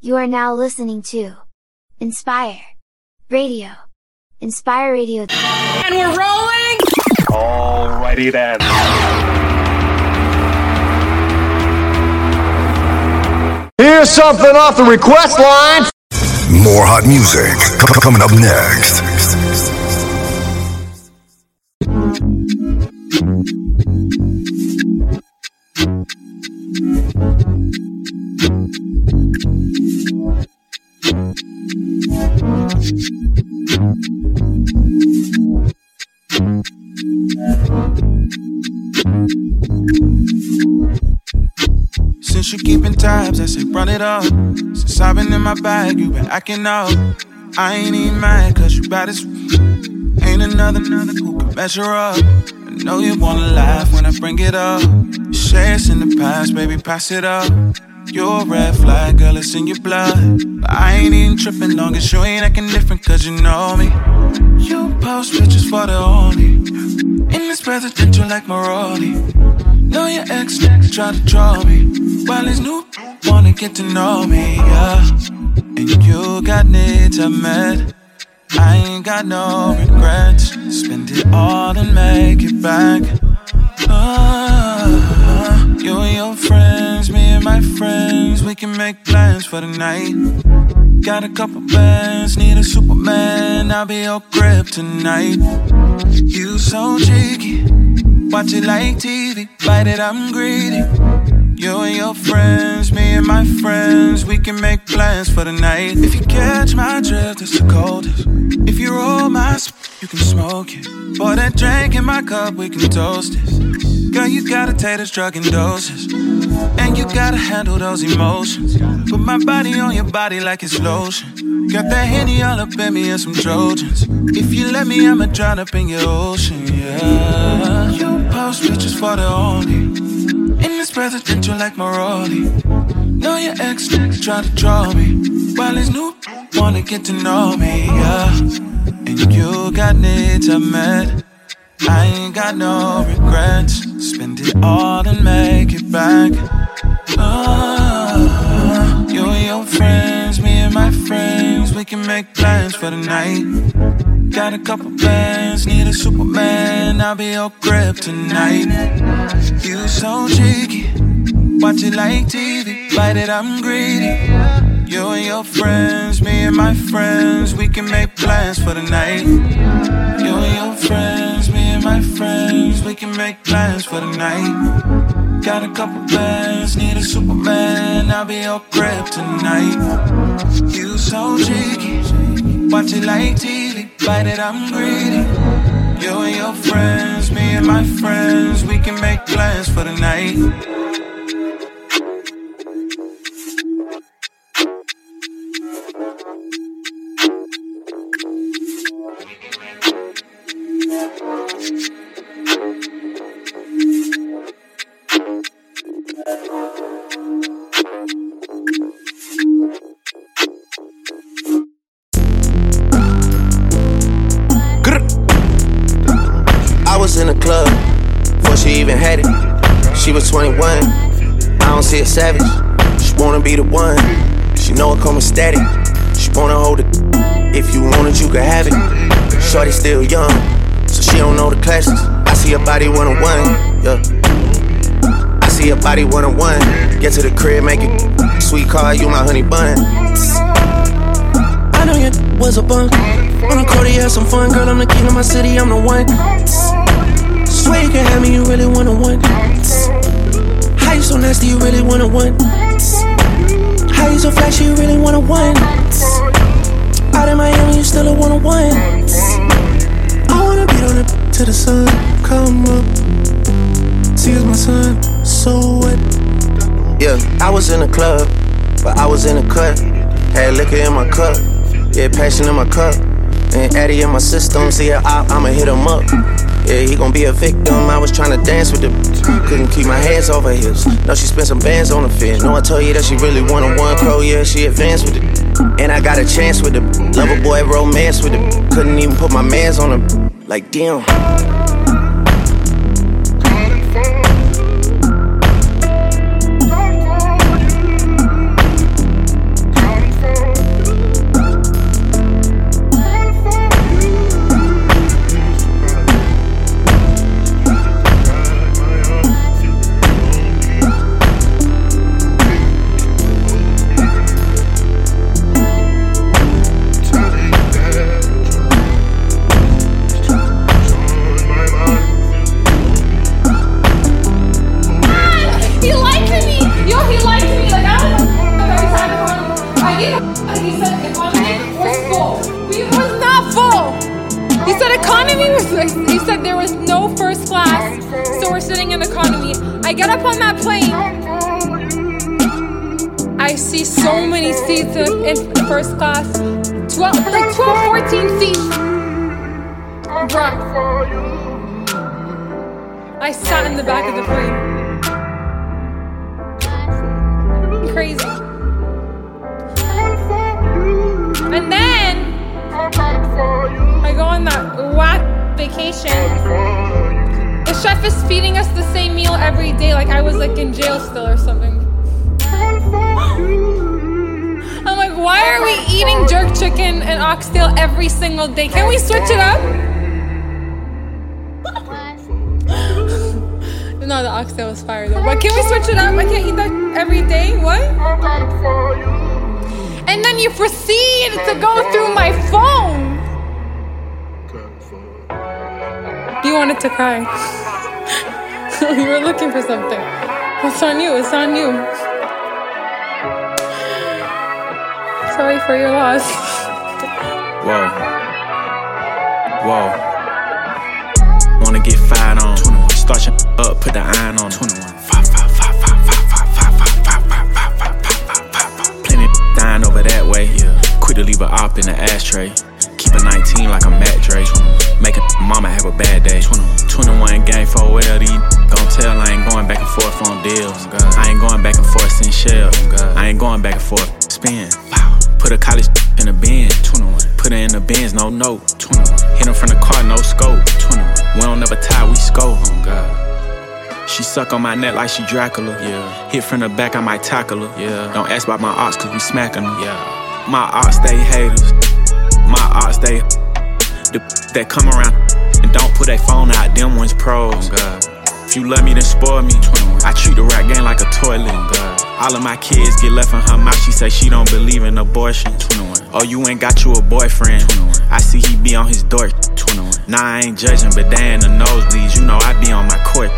You are now listening to Enspire Radio. Enspire Radio. And we're rolling! Alrighty then. Here's something off the request line. More hot music c- coming up next. It up. Since I've been in my bag, you been acting up. I ain't even mad, cause you bad as Ain't another, another who can measure up. I know you wanna laugh when I bring it up. Say it's in the past, baby, pass it up. You're a red flag, girl, it's in your blood. But I ain't even tripping long as you ain't acting different, cause you know me. You post pictures for the only. In this presidential like Maroni. Know your ex try to draw me. While his new wanna get to know me, yeah. And you got needs I met. I ain't got no regrets. Spend it all and make it back. Ah, you and your friends, me and my friends, we can make plans for the night. Got a couple bands, need a Superman, I'll be your grip tonight. You so cheeky, watch it like TV, bite it, I'm greedy. You and your friends, me and my friends, we can make plans for the night. If you catch my drift, it's the coldest. If you roll my sp- you can smoke it. Pour that drink in my cup, we can toast it. Girl, you gotta take this drug in doses. And you gotta handle those emotions. Put my body on your body like it's lotion. Got that Henny all up in me and some Trojans. If you let me, I'ma drown up in your ocean, yeah. Post pictures for the only. In this presidential like Maroni. Know your ex try to draw me. While his new wanna get to know me, yeah. And you got needs I met. I ain't got no regrets. Spend it all and make it back. Ah, you and your friends, me and my friends, we can make plans for the night. Got a couple plans, need a Superman, I'll be your grip tonight. You so cheeky, watch it like TV, bite it, I'm greedy. You and your friends, me and my friends, we can make plans for the night. You and your friends, me and my friends, we can make plans for the night. Got a couple bands, need a Superman, I'll be your grip tonight. You so cheeky, watch it like TV, bite it, I'm greedy. You and your friends, me and my friends, we can make plans for the night. Savage. She wanna be the one. She know it coming static. She wanna hold it. If you want it, you can have it. Shorty still young, so she don't know the classics. I see her body one on one. Yeah. I see her body one on one. Get to the crib, make it sweet car. You my honey bun. I know you was a bum. On court, you had some fun, girl. I'm the king of my city, I'm the one. Swear you can have me, you really wanna one. So nasty, you really wanna one. How you so flashy, you really wanna one. Out in Miami, you still a one on one. I wanna beat on it till the sun come up. See, it's my son, so what? Yeah, I was in the club, but I was in the cut. Had liquor in my cup, yeah, passion in my cup. And Addy in my system, see out, I'ma hit him up. Yeah, he gon' be a victim. I was tryna dance with the couldn't keep my hands off her hips. No, she spent some bands on the fit. No, I told you that she really wanted one crow. Yeah, she advanced with it. And I got a chance with it. Lover boy romance with it. Couldn't even put my mans on her. Like damn. you were looking for something. It's on you, it's on you. Sorry for your loss. going back and forth, spin. Put a college in a bin, 21. Put her in the bins, no no, 21. Hit him from the car, no scope, 21. We don't never tie, we scope. Oh God. She suck on my neck like she Dracula. Yeah. Hit from the back, I might tackle her. Yeah. Don't ask about my ops, cause we smacking. Yeah. My ops, they haters. My ops, they. The, that come around and don't put their phone out, them ones pros. Oh God you love me, then spoil me. I treat the rap game like a toilet. All of my kids get left in her mouth. She say she don't believe in abortion. Oh, you ain't got you a boyfriend. I see he be on his dork. Nah, I ain't judging, but they in the nosebleeds. You know I be on my court.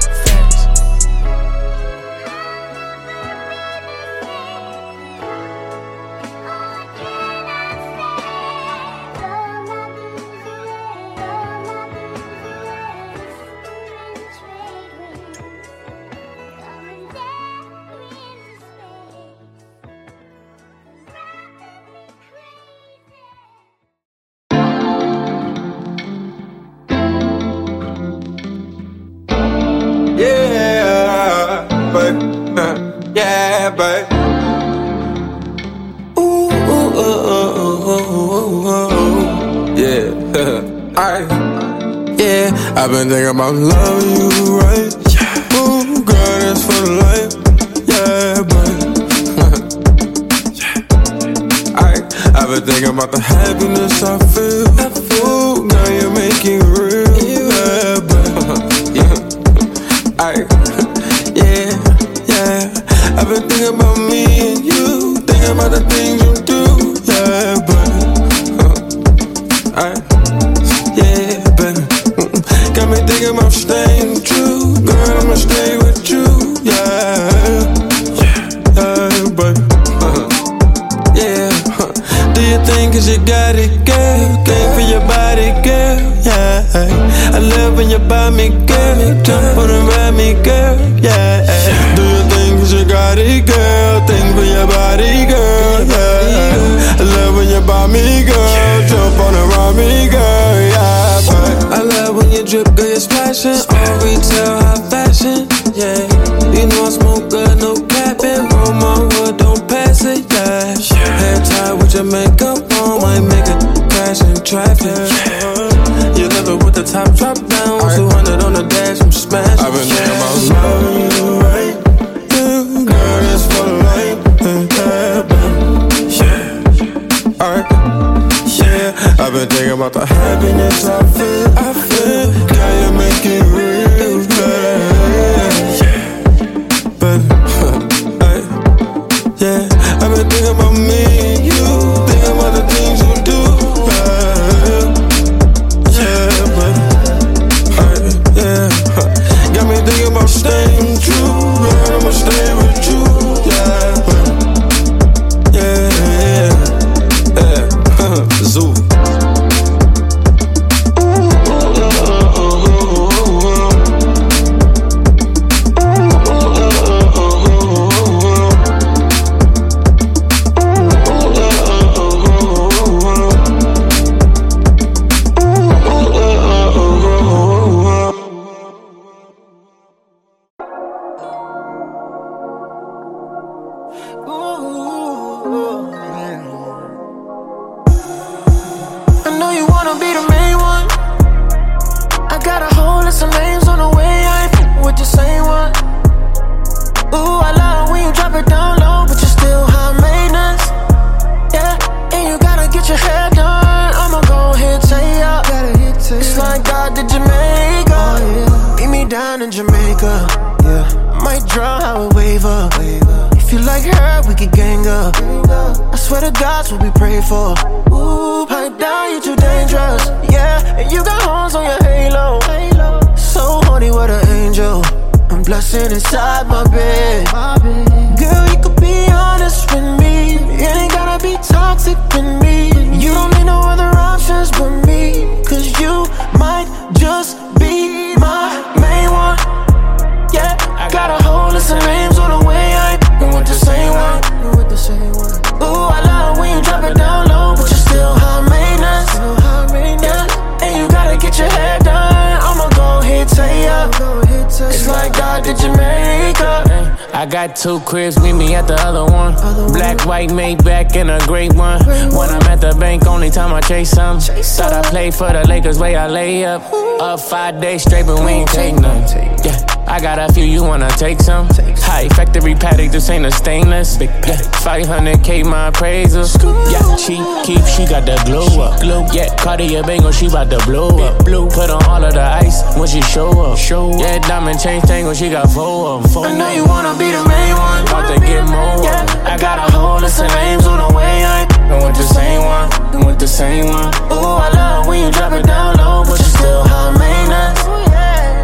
Two cribs, meet me at the other one. Black, white, made back in a great one. When I'm at the bank, only time I chase some. Thought I played for the Lakers, way I lay up. Up five days straight, but we ain't take none. Yeah. I got a few, you wanna take some? High factory paddock, this ain't a stainless. Big yeah, 500k my appraisal. Yeah, she keep, she got the glow up. Glow. Yeah, Cartier Bangle, she bout to blow up. Blue. Put on all of the ice when she show up. Show up. yeah, diamond chain tangle, she got four of them. I know you wanna be the main one. About to get more. Yeah, I got a whole list of names on the way. I ain't with the same one. And With the same one. Ooh, I love when you drop it down low, but you still high maintenance.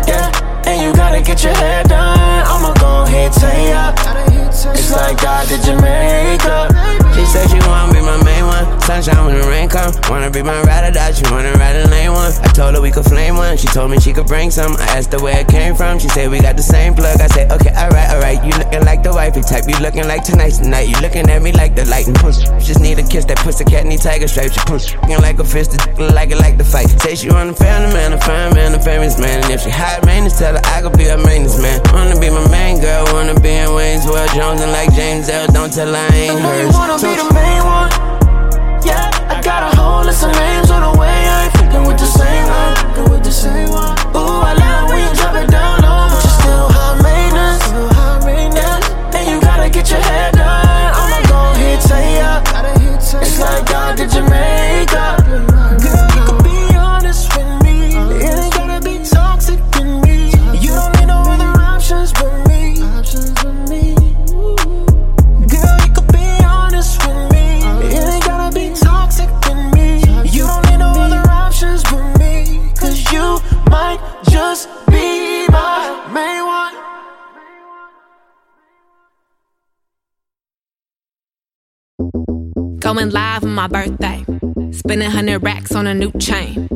Yeah, and you gotta get your hair done. I'ma go ahead, say ya. It's like God did Jamaica. She said she wanna be my main one. Sunshine when the rain come. Wanna be my ride or die. She wanna ride a lane one. I told her we could flame one. She told me she could bring some. I asked her where it came from. She said we got the same plug. I said okay, alright, alright. You looking like the wifey type. You looking like tonight's the night. You looking at me like the light and push. Just need a kiss. That pussy cat need tiger stripes. She push. Looking like a fist. Like it like the fight. Say she wanna a family man, a fine man, a famous man. And if she hot maintenance, tell her I could be her maintenance man. Wanna be my main girl. Wanna be in Wayne's World Jones and like James L. Don't tell her I ain't hers. You wanna be the main one? Yeah, I got a whole list of names on the way. I ain't fucking with the same one. With the same one. Ooh, I love when you drop it down low, but you still high maintenance. Yeah, and you gotta get your hair done. I'ma go ahead, say ya. It's like hundred racks on a new chain.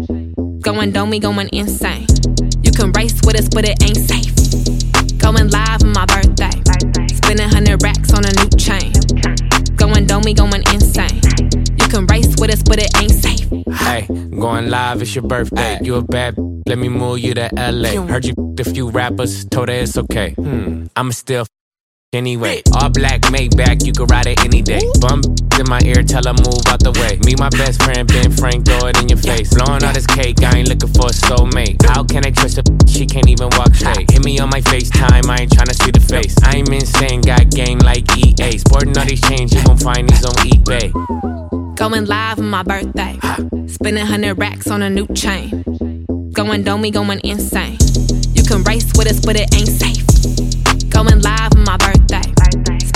Going domey, going insane. You can race with us, but it ain't safe. Going live on my birthday. Spending hundred racks on a new chain. Going domey, going insane. You can race with us, but it ain't safe. Hey, going live, it's your birthday. You a bad, let me move you to LA. Heard you a few rappers, told her it's okay. Hmm, I'ma still anyway. All black, made back, you can ride it any day. Bum in my ear, tell her move out the way. Me, my best friend, Ben Frank, throw it in your face. Blowing all this cake, I ain't looking for a soulmate. How can I trust her? She can't even walk straight. Hit me on my FaceTime, I ain't tryna see the face. I'm insane, got game like EA. Sporting all these chains, you gon' find these on eBay. Going live on my birthday. Spending hundred racks on a new chain. Going domey, going insane. You can race with us, but it ain't safe. Going live on my birthday.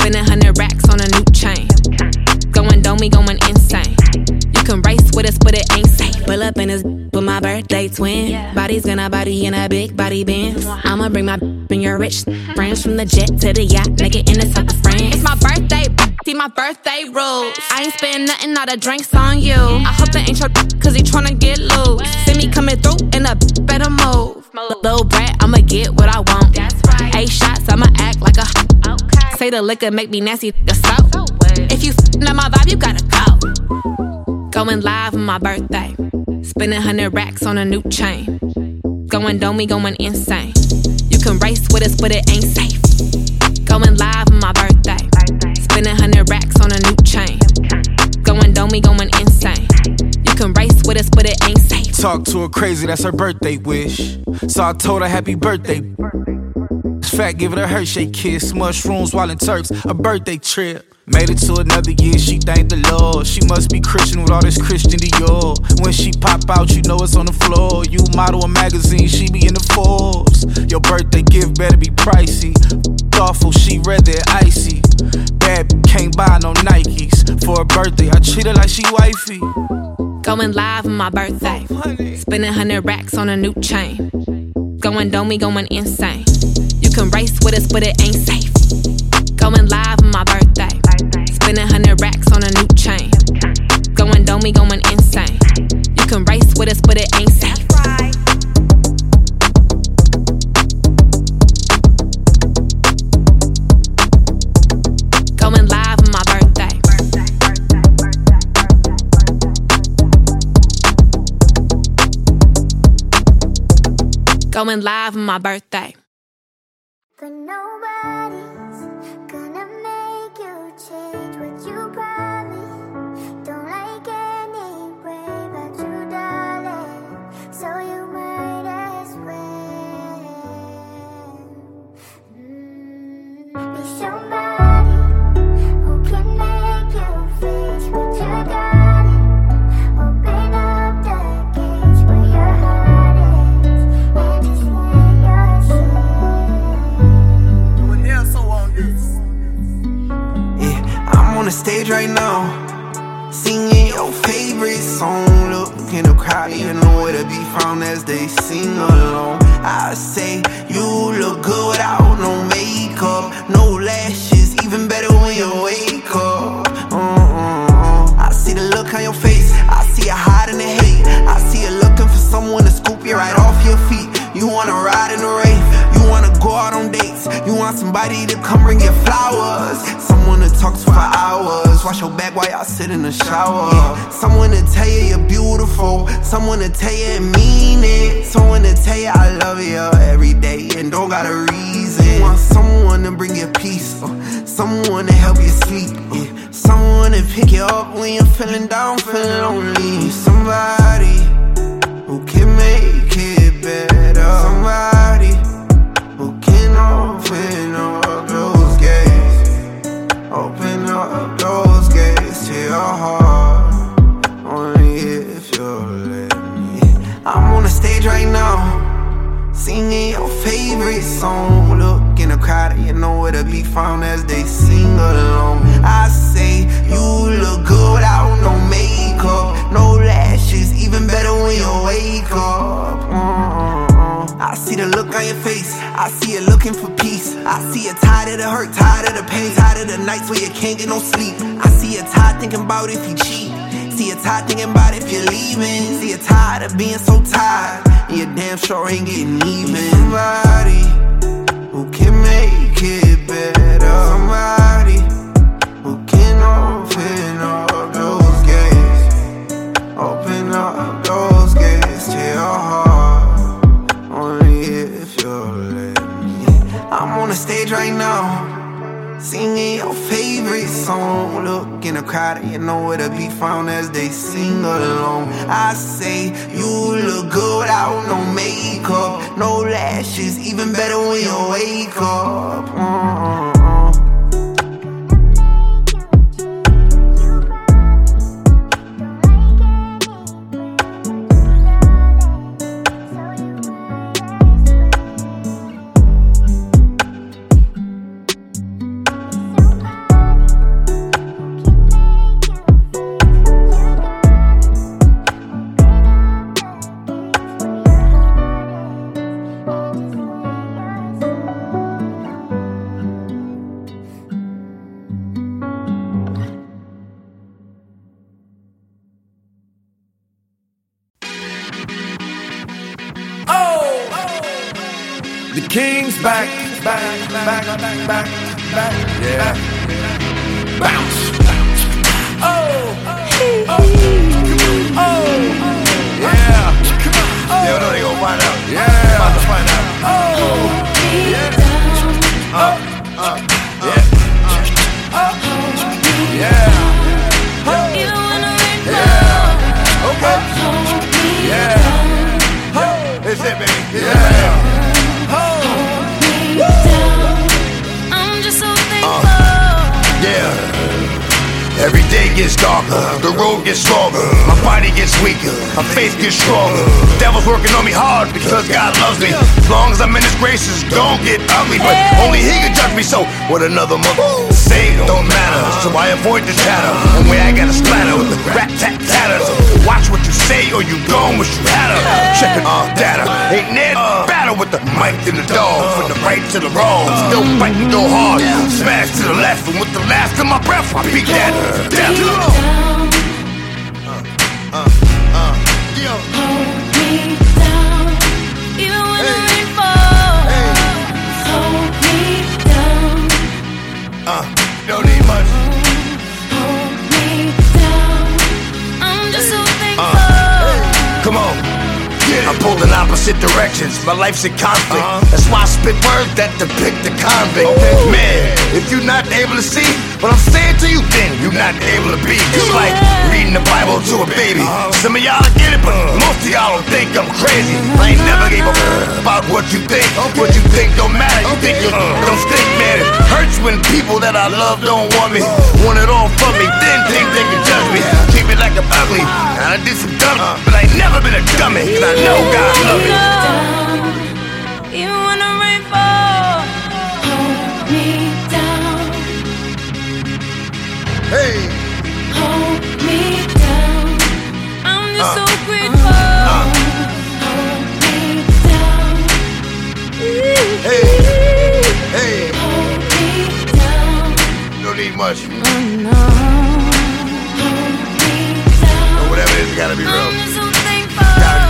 Spending hundred racks on a new chain. Going domey, going insane. You can race with us, but it ain't safe. Pull up in this with my birthday twin. Body's gonna body in a big body band. I'ma bring my bring your rich friends from the jet to the yacht. Make it in the south of France. It's my birthday, see my birthday rules. I ain't spend nothing, all the drinks on you. I hope it ain't your cause he tryna get loose. See me coming through in a better move. Little brat, I'ma get what I want. Say the liquor make me nasty, the so. If you f***ing my vibe, you gotta go. Going live on my birthday. Spending hundred racks on a new chain. Going domey, going insane. You can race with us, but it ain't safe. Going live on my birthday. Spending hundred racks on a new chain. Going domey, going insane. You can race with us, but it ain't safe. Talk to her crazy, that's her birthday wish. So I told her happy birthday. Fat, give it a Hershey kiss. Mushrooms while in Turks, a birthday trip. Made it to another year, she thanked the Lord. She must be Christian with all this Christian Dior. When she pop out, you know it's on the floor. You model a magazine, she be in the Forbes. Your birthday gift better be pricey. Thoughtful, she read that icy. Bad can't buy no Nikes. For her birthday, I treat her like she wifey. Going live on my birthday. Spending hundred racks on a new chain. Going domey, going insane. You can race with us, but it ain't safe. Going live on my birthday. Spending hundred racks on a new chain. Going domey, going insane. You can race with us, but it ain't safe. Going live on my birthday. Going live on my birthday. But nobody's gonna make you change what you promised. Don't like anyway, but you darling. So you might as well Mm, be somebody who can make you face what you got. On the stage right now, singing your favorite song. Look in the crowd, you know where to be found as they sing along. I say you look good without no makeup, no lashes, even better when you wake up. Uh-uh-uh. I see the look on your face, I see you hiding the hate. I see you looking for someone to scoop you right off your feet. You wanna ride in the rain, go out on dates, you want somebody to come bring you flowers, someone to talk to for hours. Wash your back while y'all sit in the shower. Someone to tell you you're beautiful, someone to tell you and mean it, someone to tell you I love you every day and don't got a reason. You want someone to bring you peace, uh, someone to help you sleep, uh, someone to pick you up when you're feeling down, feeling lonely. Somebody who can make it better. Somebody open up those gates. Open up those gates to your heart. Only if you'll let me. I'm on the stage right now, singing your favorite song. Look in the crowd, you know where to be found as they sing along. I say you look good without no makeup, no lashes, even better when you wake up. Uh-uh-uh. I see the look on your face. I see you looking for peace. I see you tired of the hurt, tired of the pain, tired of the nights where you can't get no sleep. I see you tired thinking about if you cheat. See you tired thinking about if you're leaving. See you tired of being so tired. And you damn sure ain't getting even. Somebody who can make it better. Somebody who can open up the stage right now, singing your favorite song. Look in the crowd, you know where to be found as they sing along. I say you look good without no makeup, no lashes, even better when you wake up. Uh-uh-uh. Back, back, back. Yeah. Oh, oh, oh, yeah. Yeah. Oh, yeah. Yeah. Yeah. Uh, yeah. Every day gets darker, the road gets longer, my body gets weaker, my faith gets stronger. The devil's working on me hard because God loves me. As long as I'm in His graces, don't get ugly, but only He can judge me. So what another mother say don't matter. So I avoid the chatter, and where I gotta splatter with the rat tat tatters. Watch what you say, or you gone wish you had. Checking our data, ain't near battle with the mic and the dog, from the right to the wrong. Still fighting, go hard, smash to the left, and with the last of my breath, I beat that death. Uh, uh. Hold me down, even when the rain falls. Hold me down, Uh, don't need much. I'm pulled in opposite directions. My life's in conflict. That's why I spit words that depict the convict. Man, if you're not able to see what I'm saying to you, then you're not able to be. It's like reading the Bible to a baby. Some of y'all get it, but most of y'all don't think I'm crazy. I ain't never gave a about what you think. What you think don't matter. You think you don't stink, man. It hurts when people that I love don't want me. Want it all from me, then think they can judge me. Keep it like I'm ugly. I did some dumb, but I ain't never been a dummy. Cause I know God love me. Even when the rain falls, hold me down. Hey. Hold me down. I'm just Uh, so grateful. Hold me down. Hey. Hey. Hold me down. Don't need much. Oh no. Gotta be real.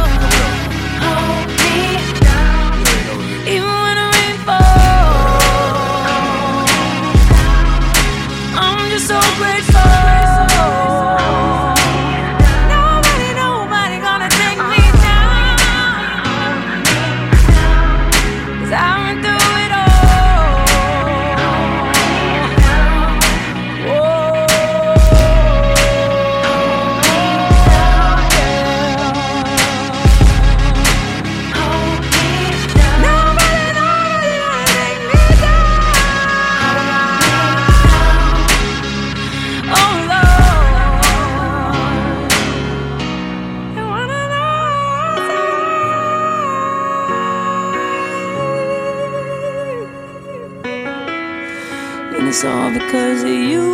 It's all because you.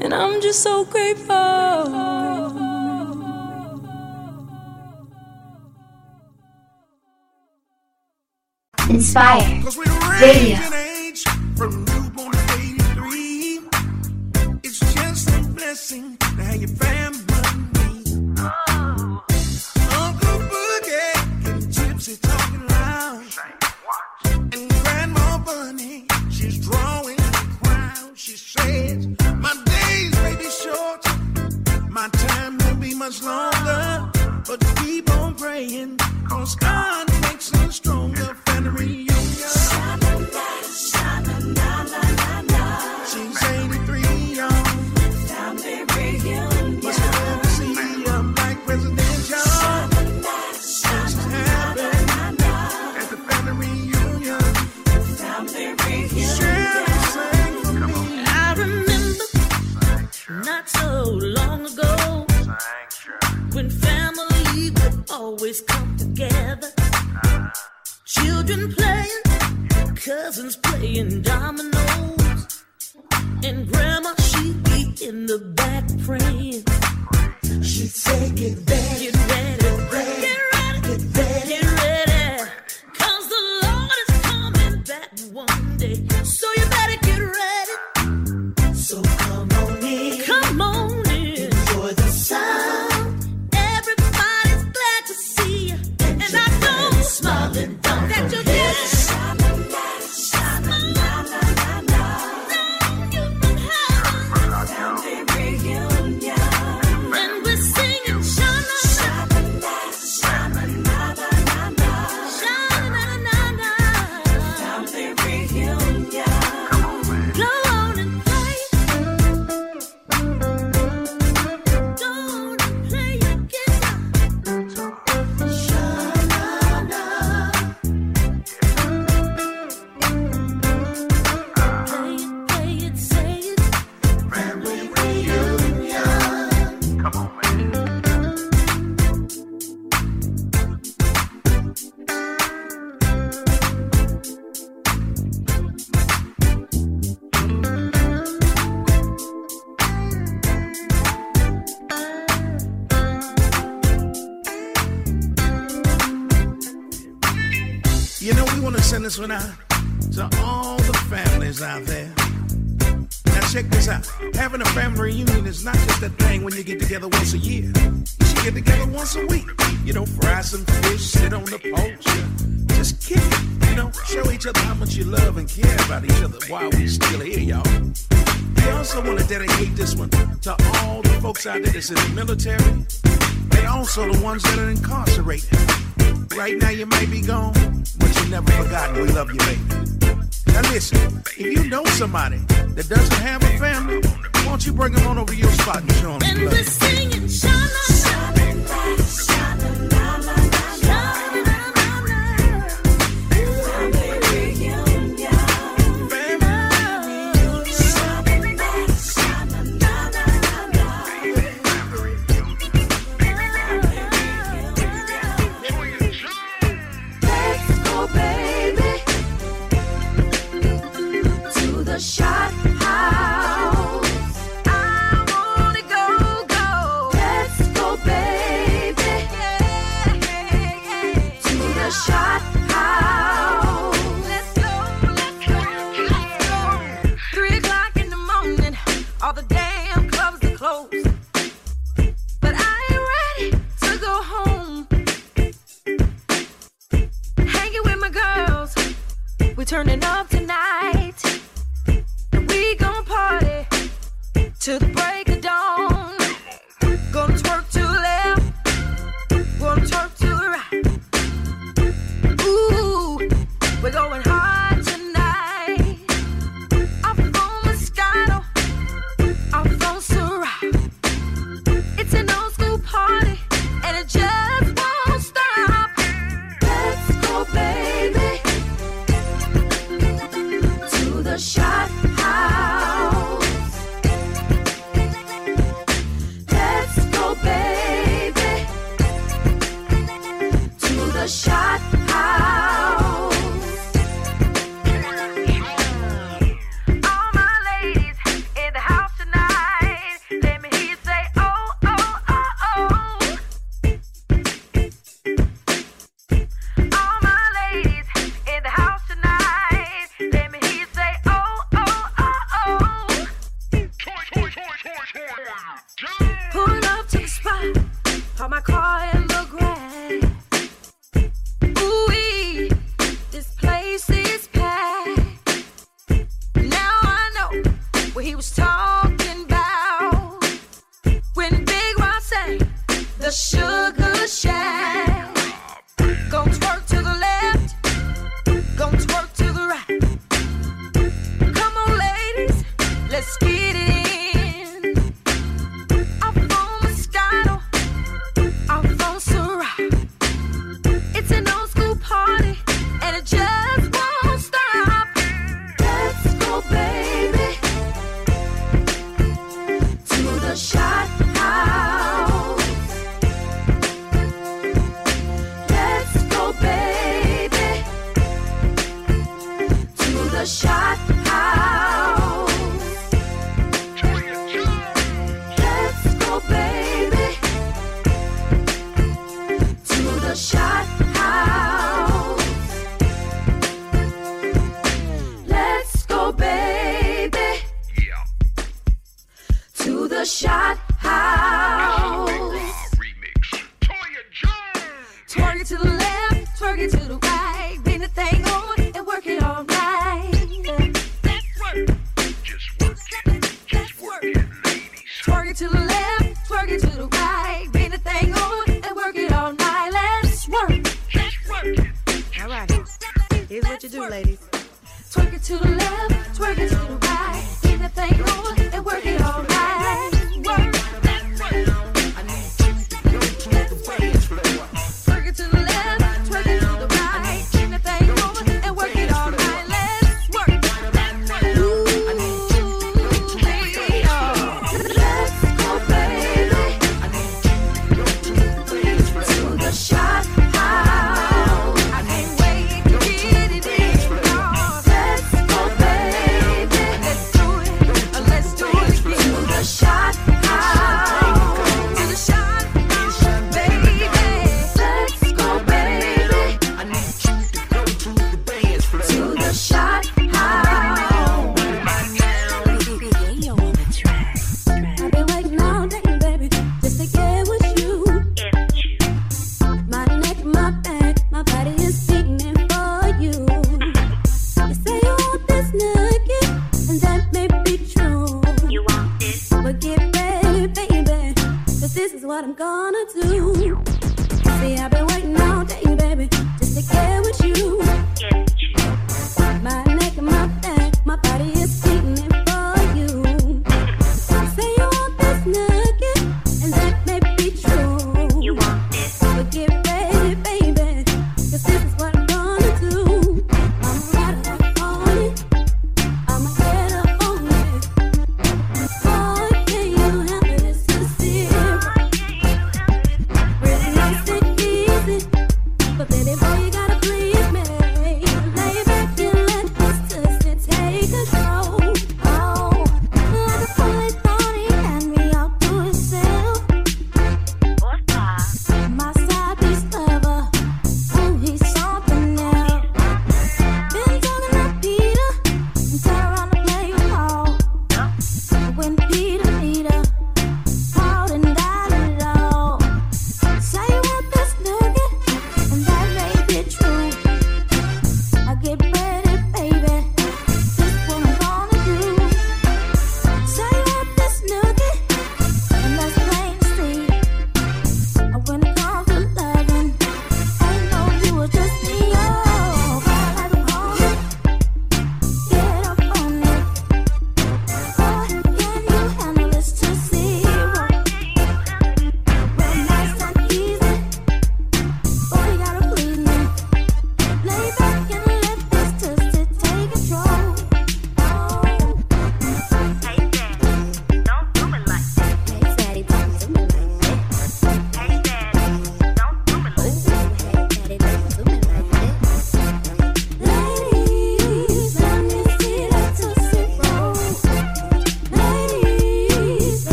And I'm just so grateful. Enspire. Radio. one out to all the families out there. Now check this out. Having a family reunion is not just a thing when you get together once a year. You should get together once a week. You know, fry some fish, sit on the porch. Just kick it, you know, show each other how much you love and care about each other while we still here, y'all. We also want to dedicate this one to all the folks out there that's in the military the left, twerking to the right.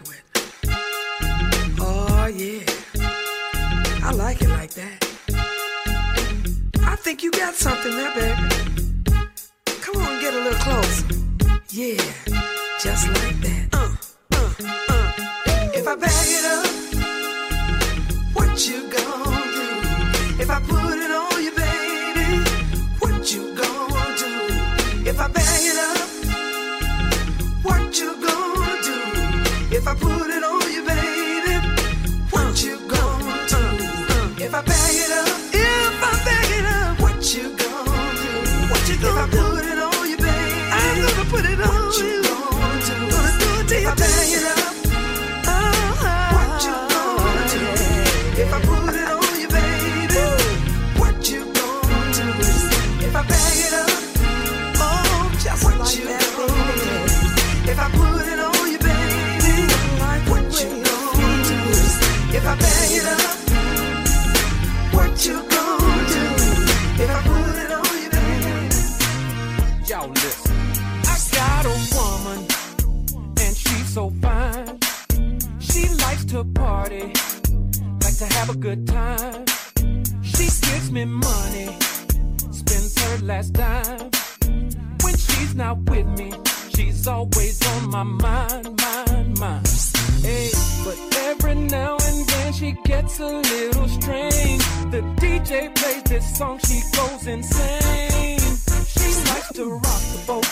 with. Oh, yeah. I like it like that. I think you got something there, baby. Come on, get a little closer. Yeah, just like that. Uh, uh, uh. If I back it up, what you gonna do? If I put it on you, baby, what you gonna do? If I back I put have a good time. She gives me money, spends her last dime. When she's not with me, she's always on my mind, mind, mind. Hey, but every now and then she gets a little strange. The DJ plays this song, she goes insane. She likes to rock the boat,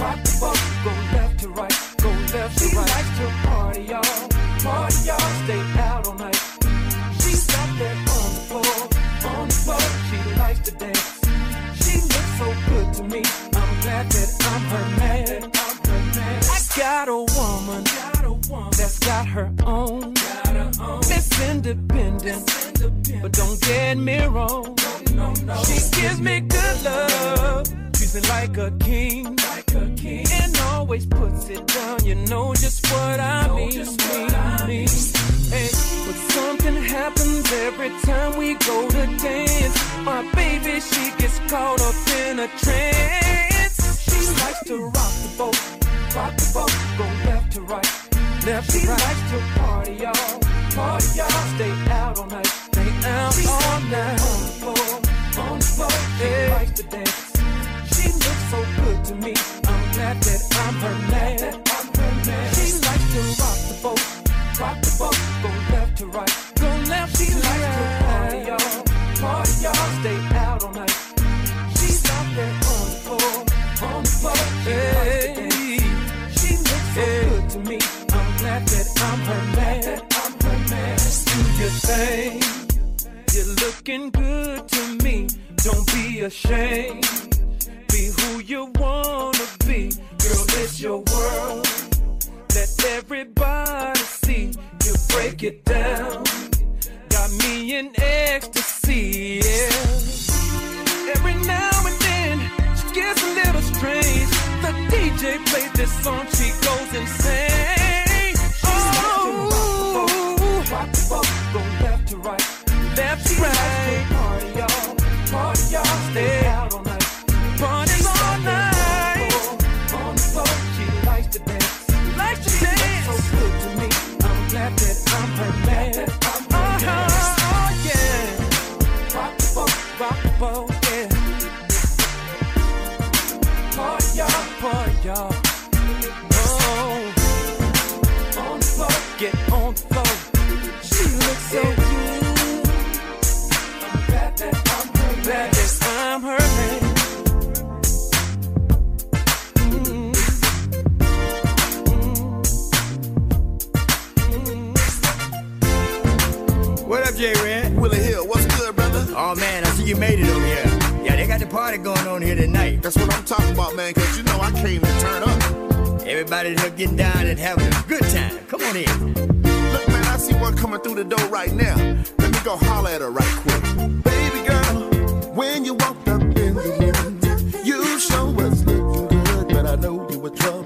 rock the boat, go left to right, go left to right. She likes to party, y'all, party, y'all, stay out all night She's out there on the floor, on the floor. She likes to dance. She looks so good to me. I'm glad that I'm her man. I'm her man. I got a woman, got a woman that's got her own. Got her own. Miss Independent, but don't get me wrong. She gives me good love. Treats me like a king, like a king, and always puts it down. You know just what I mean. mean. Hey, but something happens every time we go to dance. My baby, she gets caught up in a trance. She likes to rock the boat, rock the boat, go left to right, left to right. She likes to party, y'all, party, y'all. Stay out all night, stay out all night. On the floor, on the floor. She likes to dance. She looks so good to me. I'm glad that I'm her man. I'm her man. She likes to rock the boat, rock the boat, go left to right, go left. She likes to party, y'all, party, y'all. Stay out all night. She's out there on the floor, on the floor. She likes to dance. She looks so good to me. I'm glad that I'm her man. I'm her man. Do your thing. You're looking good to me. Don't be ashamed. Be who you wanna be. Girl, it's your world. Let everybody see you break it down. Got me in ecstasy, yeah. Every now and then, she gets a little strange. The DJ plays this song, she goes insane. Oh, rock the boat, go left to right, left to right. Party, y'all, party, y'all, stay J Red? Willie Hill, what's good, brother? Oh man, I see you made it over here. Yeah, they got the party going on here tonight. That's what I'm talking about, man, because you know I came to turn up. Everybody here getting down and having a good time. Come on in. Look, man, I see one coming through the door right now. Let me go holler at her right quick. Baby girl, when you walked up in the room, you sure was looking good, but I know you were trouble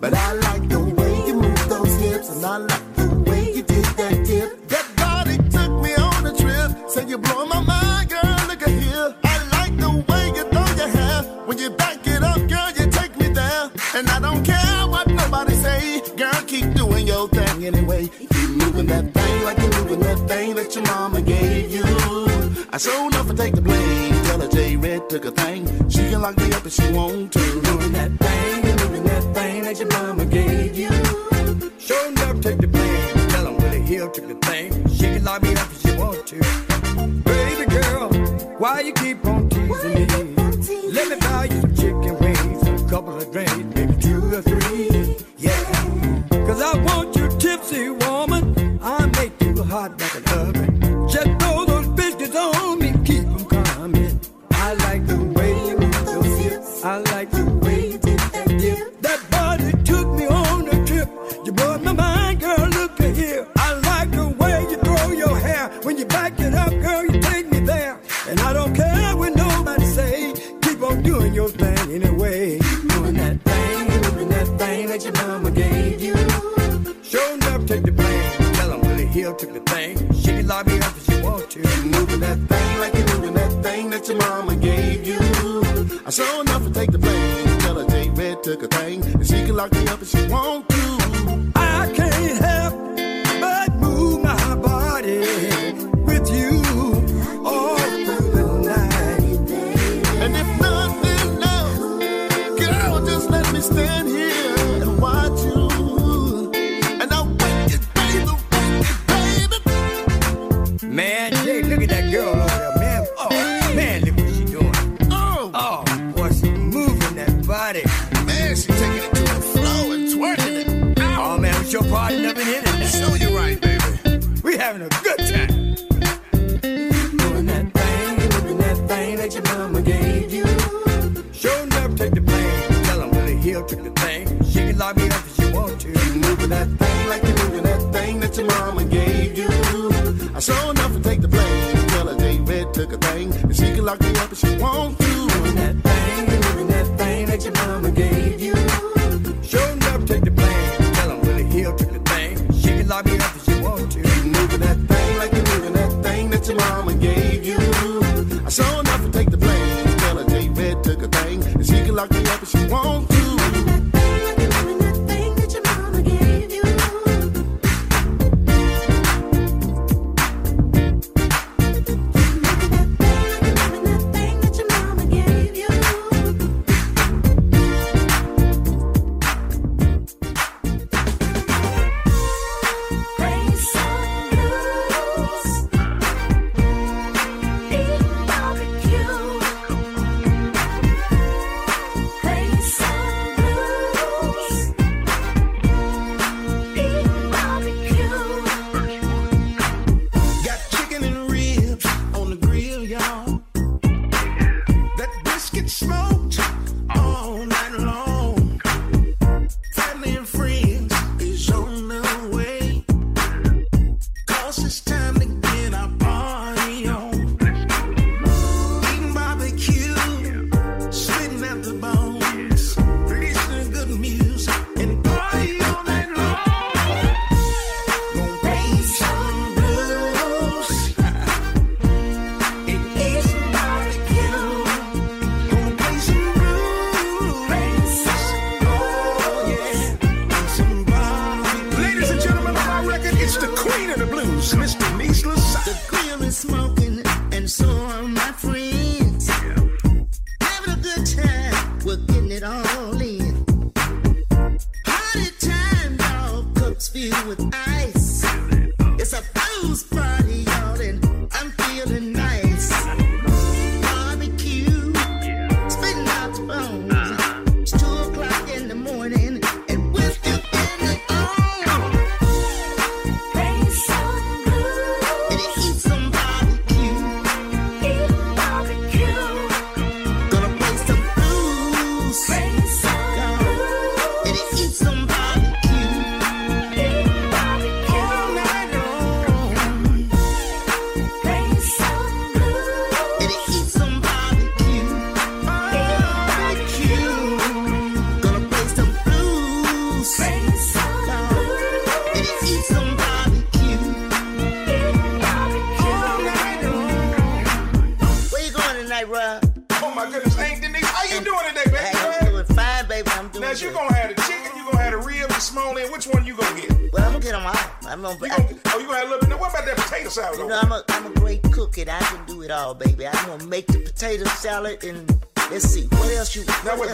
But I like the way you move those hips, and I like the way you did that dip. That body took me on a trip. Say you're blowing my mind, girl. Look at here. I like the way you throw your hair. When you back it up, girl, you take me there. And I don't care what nobody say. Girl, keep doing your thing anyway. Keep moving that thing like you're moving that thing that your mama gave you. I so enough to take the blame. Tell her J Red took a thing. She can lock me up if she want to. Moving that thing, thing that your mama gave you. Sure enough, take the blame. Tell them Willie Hill took the thing. She can lock me up if she want to. Baby girl, why you keep on teasing me? Let me buy you some chicken wings, a couple of drinks, maybe two or three. Yeah, cause I want you tipsy,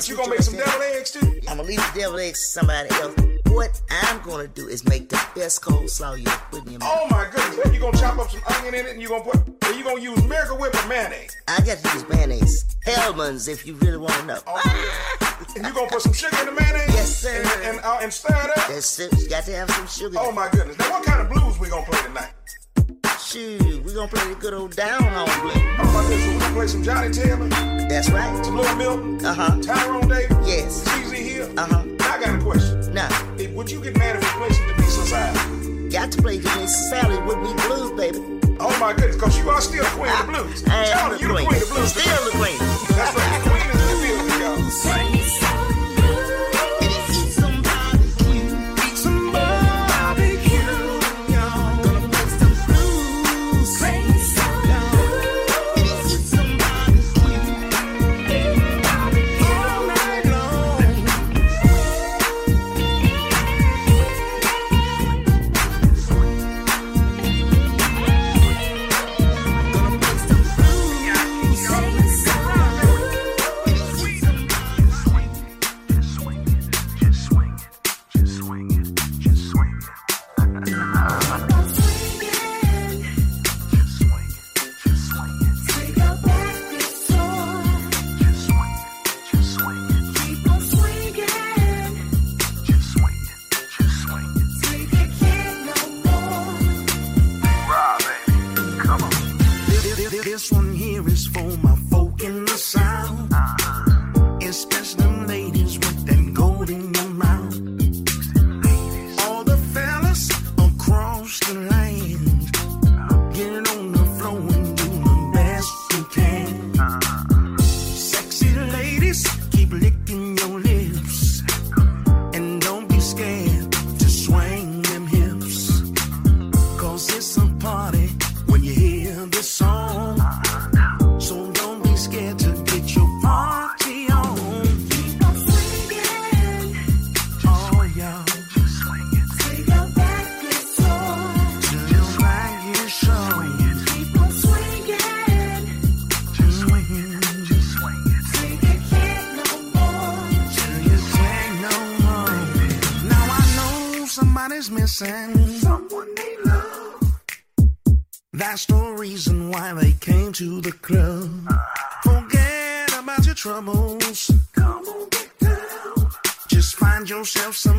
But you gonna make some devil eggs too? I'm gonna leave the devil eggs to somebody else. What I'm gonna do is make the best coleslaw you put in your mouth. Oh my goodness! You gonna chop up some onion in it, and you gonna put, Are you gonna use Miracle Whip or mayonnaise? I got to use mayonnaise, Hellmann's, if you really want to know. Oh, yeah. and you gonna put some sugar in the mayonnaise? Yes, sir. And and, uh, and stir it up. Yes, sir. You got to have some sugar. Oh my goodness! Now what kind of blues we gonna play tonight? Shoot, we gonna play the good old down home play. How about this? We gonna play some Johnnie Taylor. That's right. Some Lil Milton. Uh huh. Tyrone Davis. Yes. CZ here. Uh huh. I got a question. Now, hey, would you get mad if we played some Denise LaSalle? Got to play Denise LaSalle with me blues, baby. Oh my goodness, cause you are still the queen I, of the blues. I am you queen. the queen of blues. Still the queen. That's right, the queen is the field, y'all. someone they love. That's the reason why they came to the club. Forget about your troubles. Come on, get down. Just find yourself some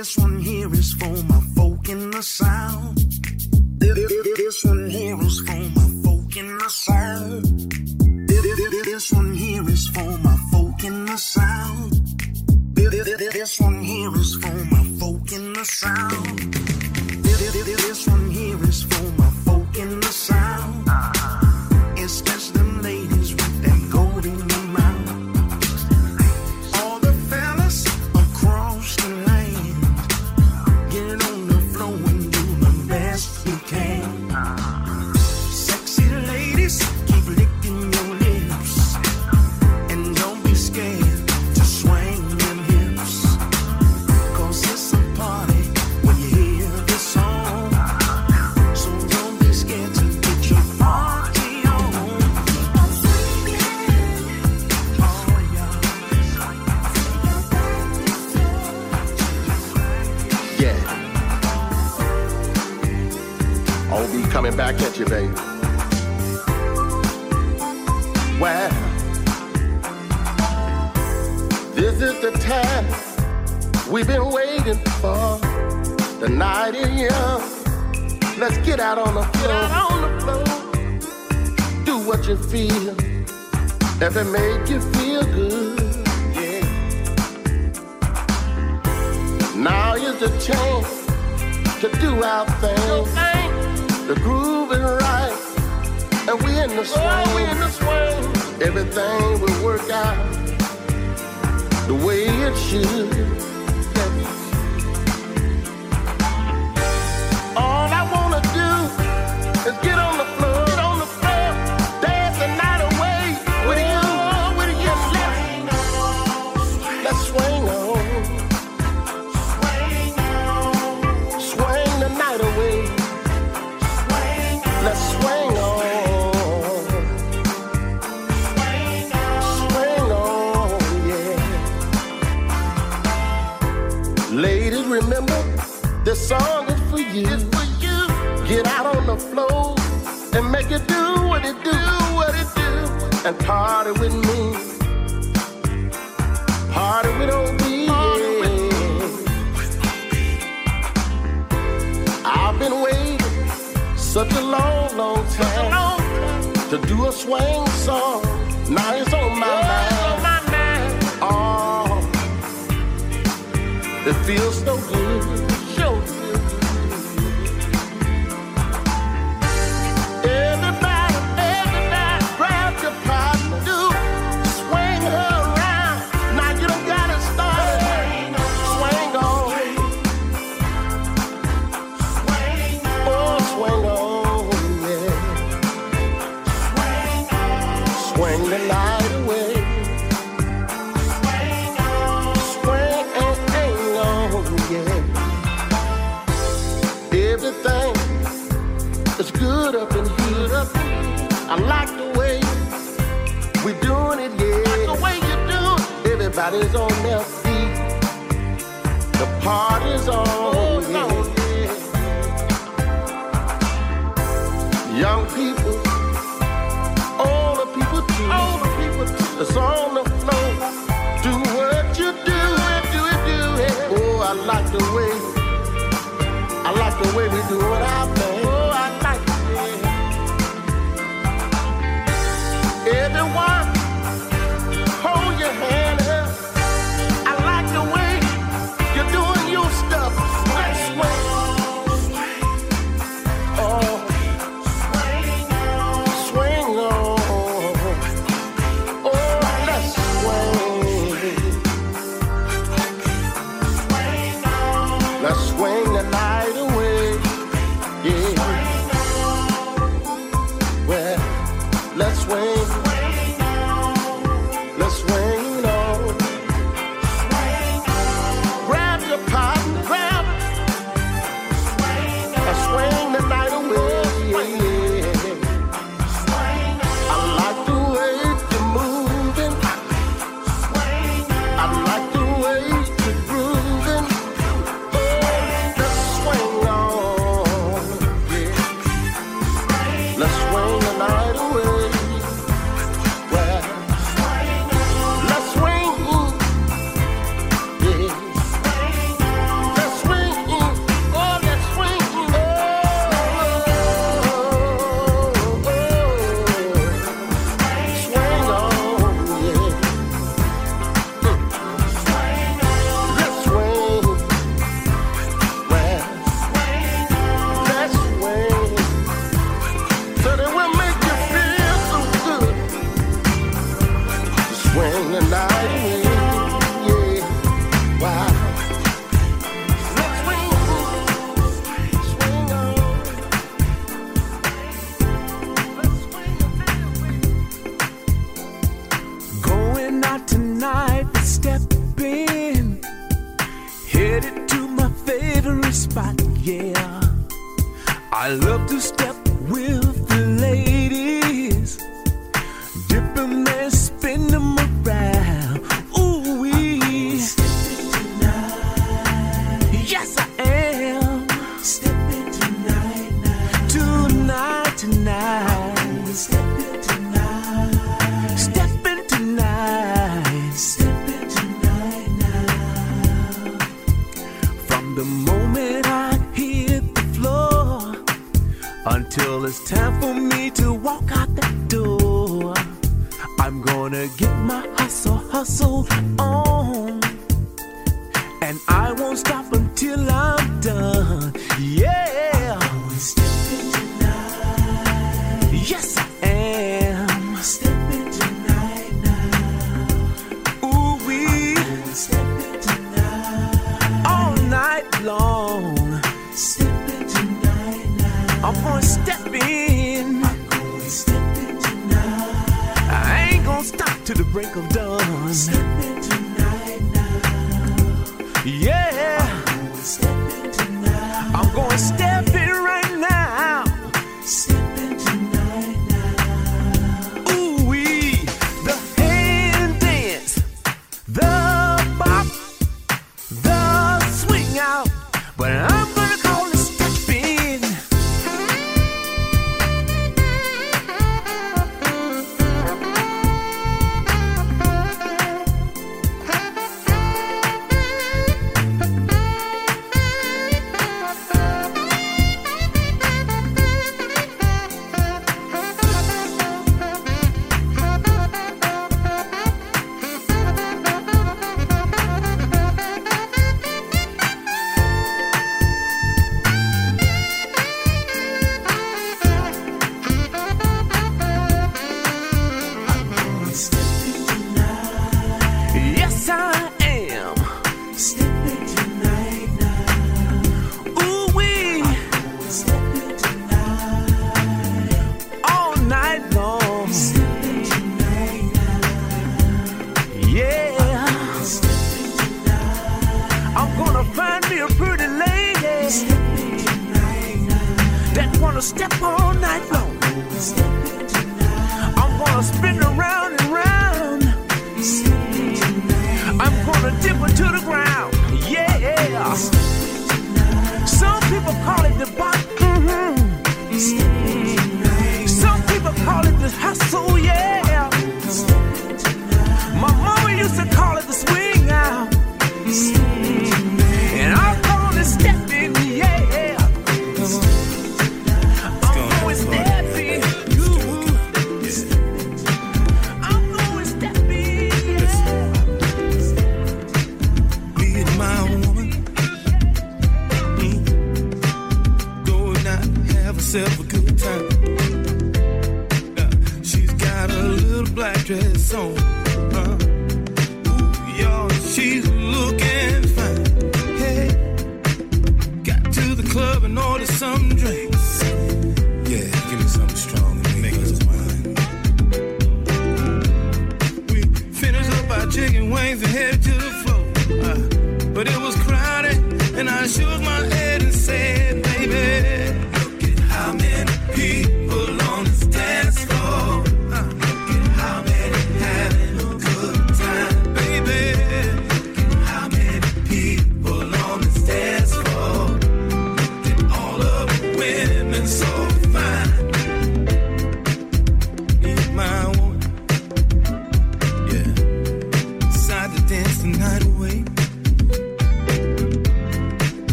This one here is for my folk in the south. This one here is for my folk in the south. This one here is for my folk in the south. This one here is for my folk in the south. This one here is for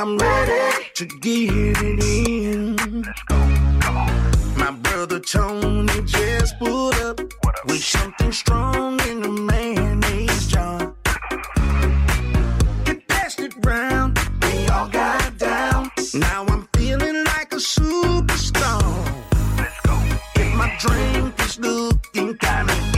I'm ready to get it in. Let's go. Come on. My brother Tony just pulled up, up? with something strong in the mayonnaise jar. Get passed it round. We all got down. Now I'm feeling like a superstar. Let's go. If my drink is looking kinda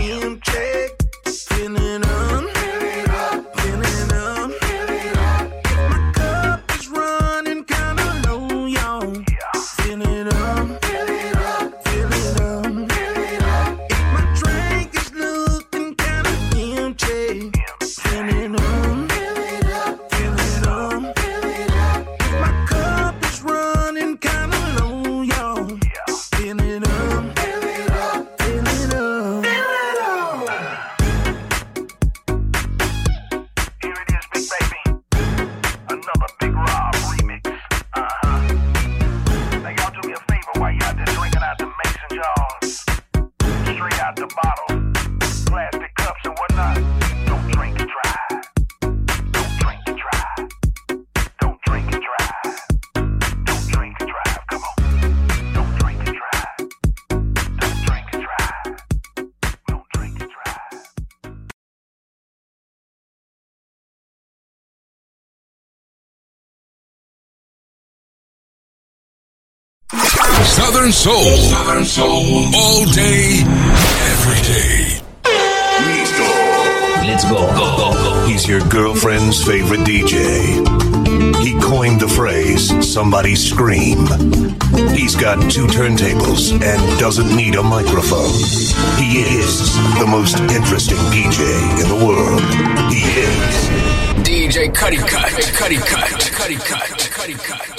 Southern Soul. Southern Soul. All day, every day. Let's go. Let's go, go, go. He's your girlfriend's favorite DJ. He coined the phrase somebody scream. He's got two turntables and doesn't need a microphone. He is the most interesting DJ in the world. He is DJ Cutty Cut, Cutty Cut, Cutty Cut, Cutty Cut.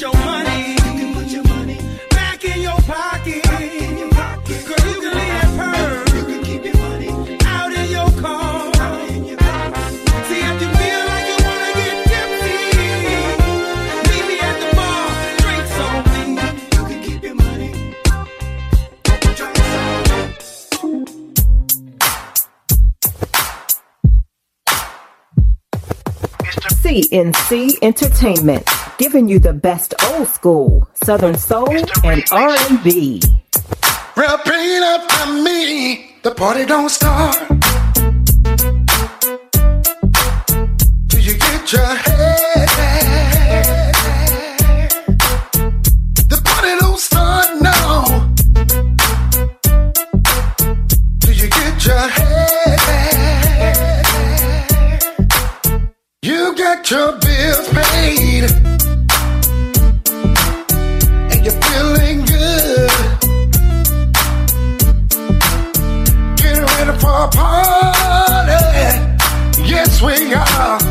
your money. PNC Entertainment, giving you the best old school Southern soul and R&B. Real up on me, the party don't start till you get your head. your bills paid and you're feeling good. Getting ready for a party. Yes, we are.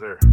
Yes,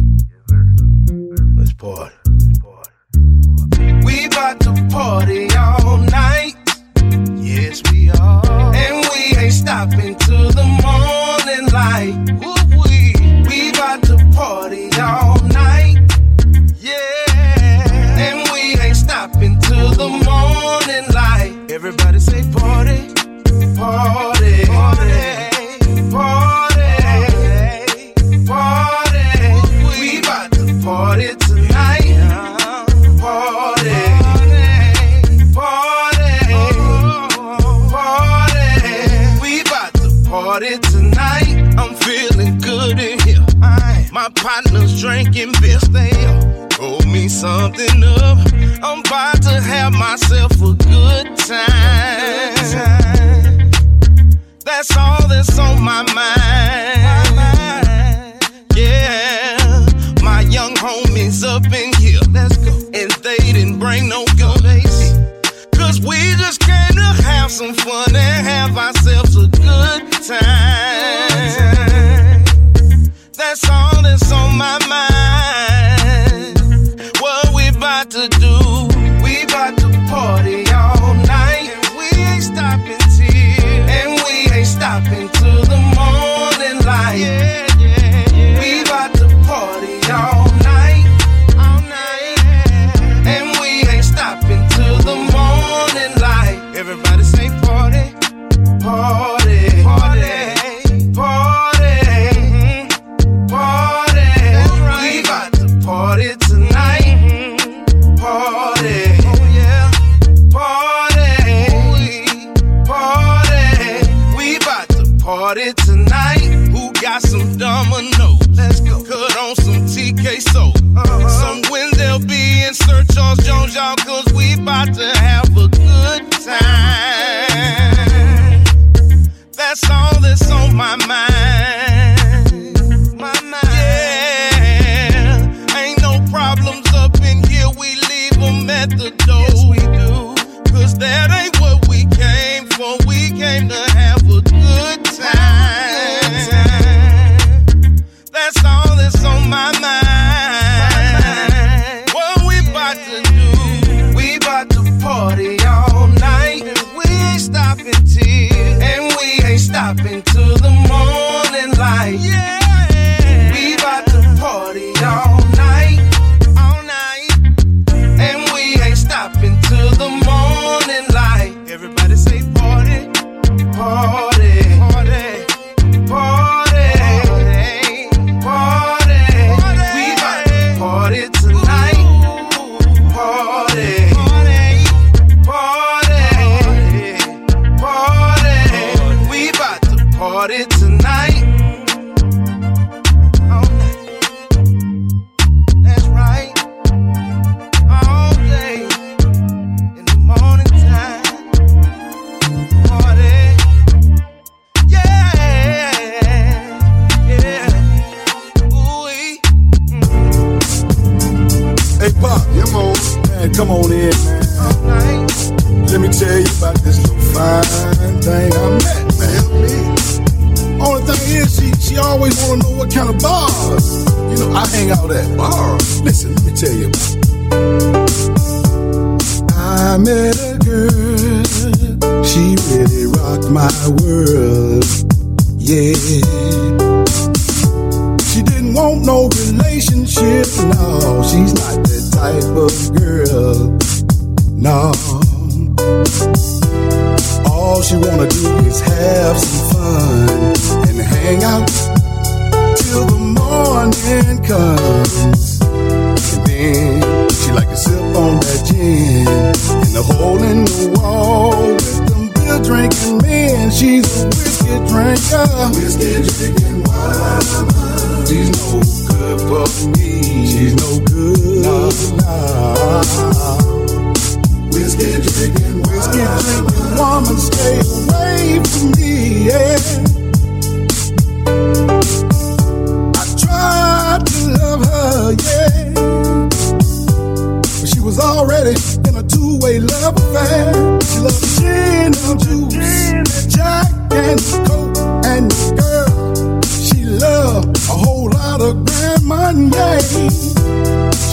a whole lot of Grand Marnier.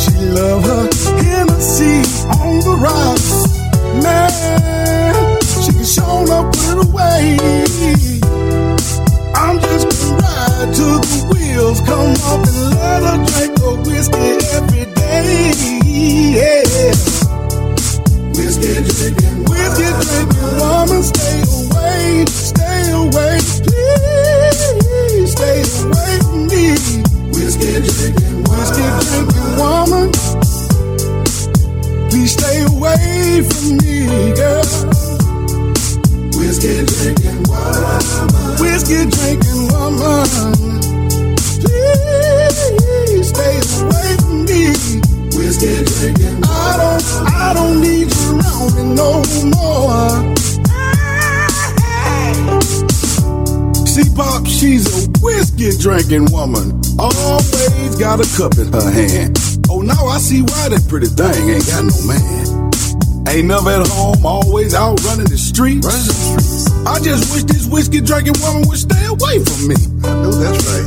She loved her Hennessy on the rocks. Man, she can show up put it away. I'm just gonna ride till the wheels come off and let her drink a whiskey every day. Yeah. Whiskey drinking, whiskey drinking woman, stay whiskey drinking woman, please stay away from me, girl. Whiskey drinking woman, whiskey drinking woman, please stay away from me. Whiskey drinking, I don't, I don't need you around me no more. See, Pop, she's a whiskey drinking woman. Always got a cup in her hand. Oh, now I see why that pretty thing ain't got no man. Ain't never at home, always out running the streets. Running the streets. I just wish this whiskey drinking woman would stay away from me. I know that's right.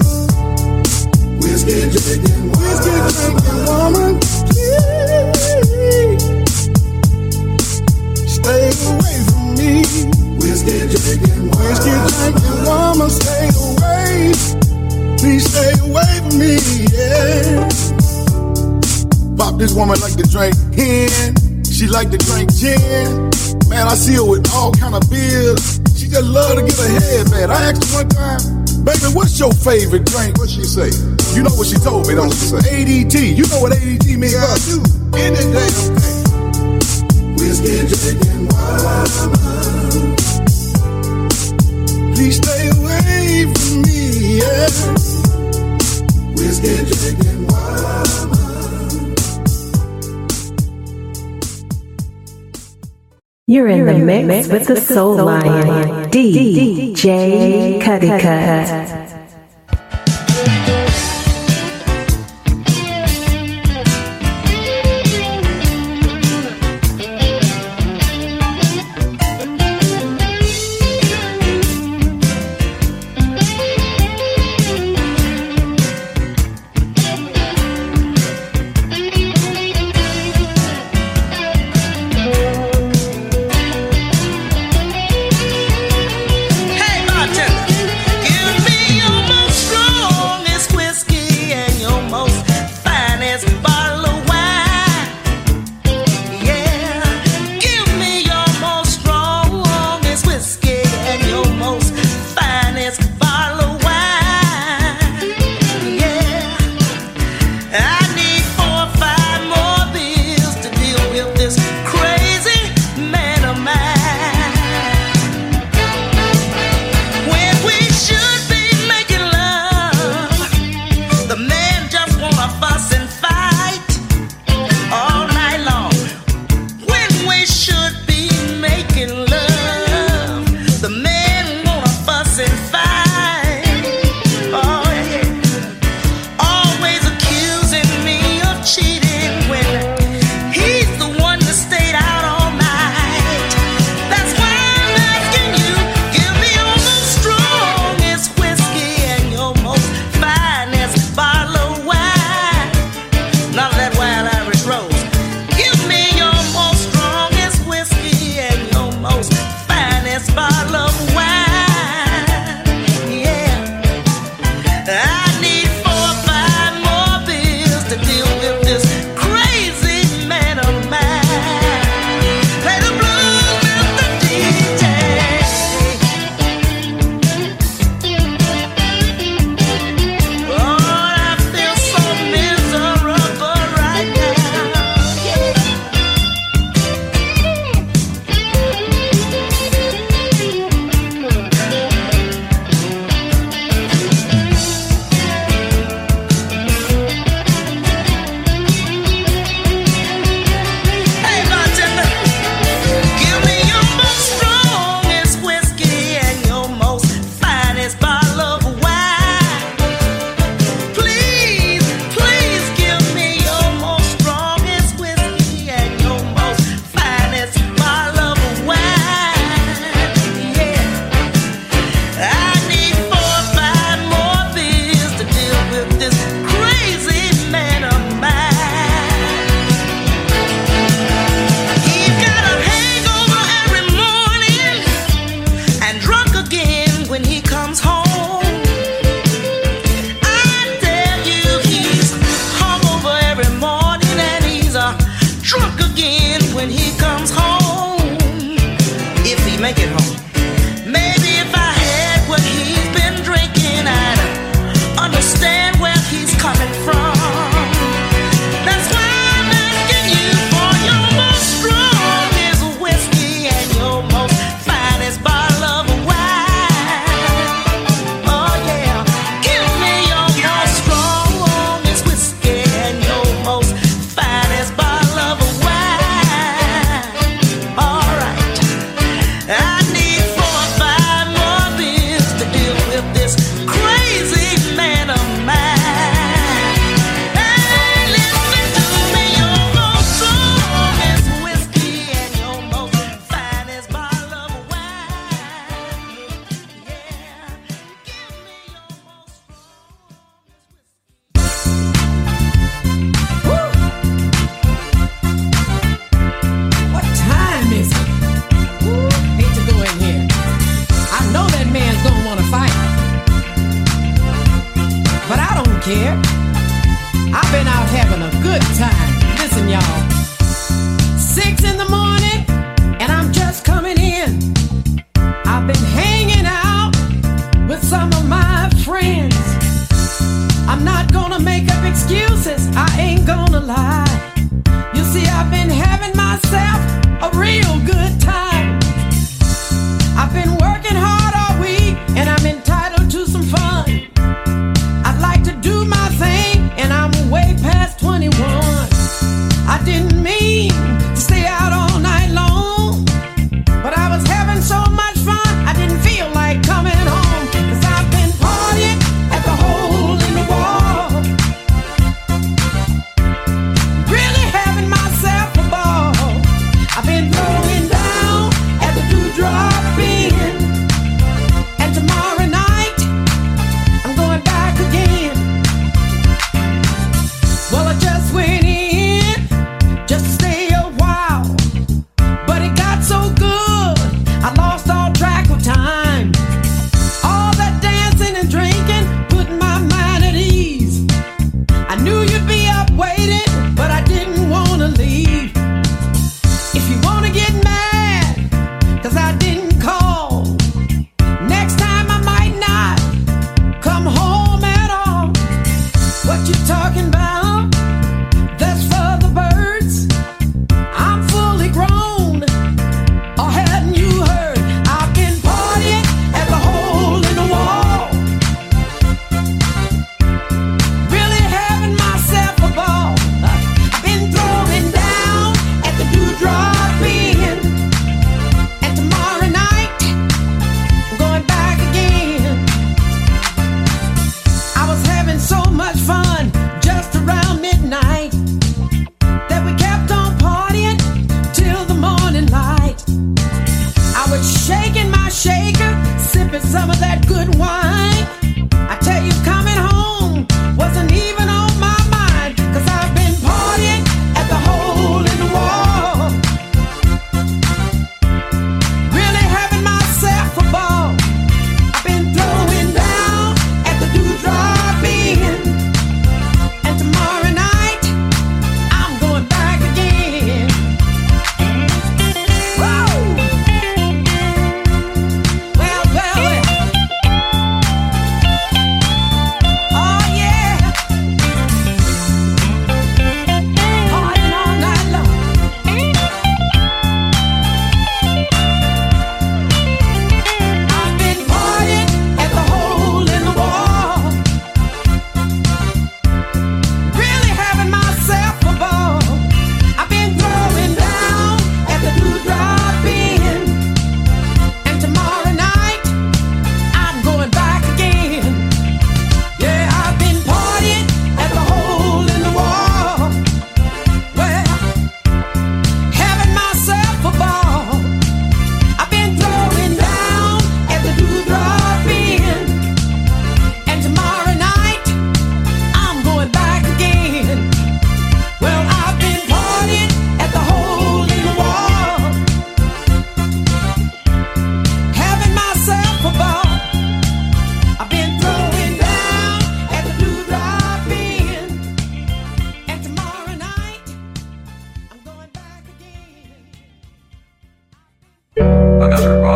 Whiskey drinking, whiskey drinking woman, please stay away from me. Whiskey drinking, whiskey drinking woman, stay away. Please stay away from me, yeah. Pop, this woman like to drink hen. She like to drink gin. Man, I see her with all kind of beers. She just love to get her head bad. I asked her one time, baby, what's your favorite drink? What she say? You know what she told me, don't she say? ADT. You know what ADT means? Yeah, I do. Any damn thing. Whiskey drinking woman. Please stay away from me, yeah. Whiskey drinking woman. You're in the mix with the Soul Lion, DJ Cuddy Cut.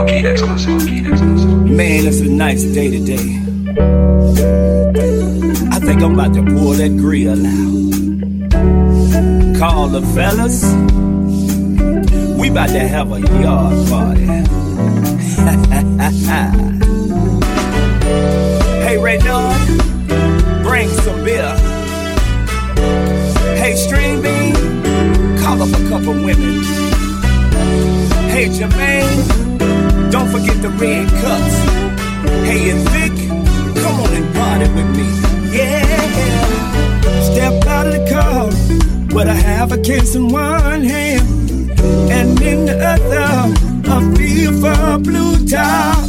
Man, it's a nice day today. I think I'm about to pull that grill now. Call the fellas. We about to have a yard party. hey, Raynard, bring some beer. Hey, String Bean, call up a couple women. Hey, Jermaine. Don't forget the red cups. Hey, and Vic, come on and party with me. Yeah. Step out of the car, but I have a case in one hand. And in the other, a feel for a blue top.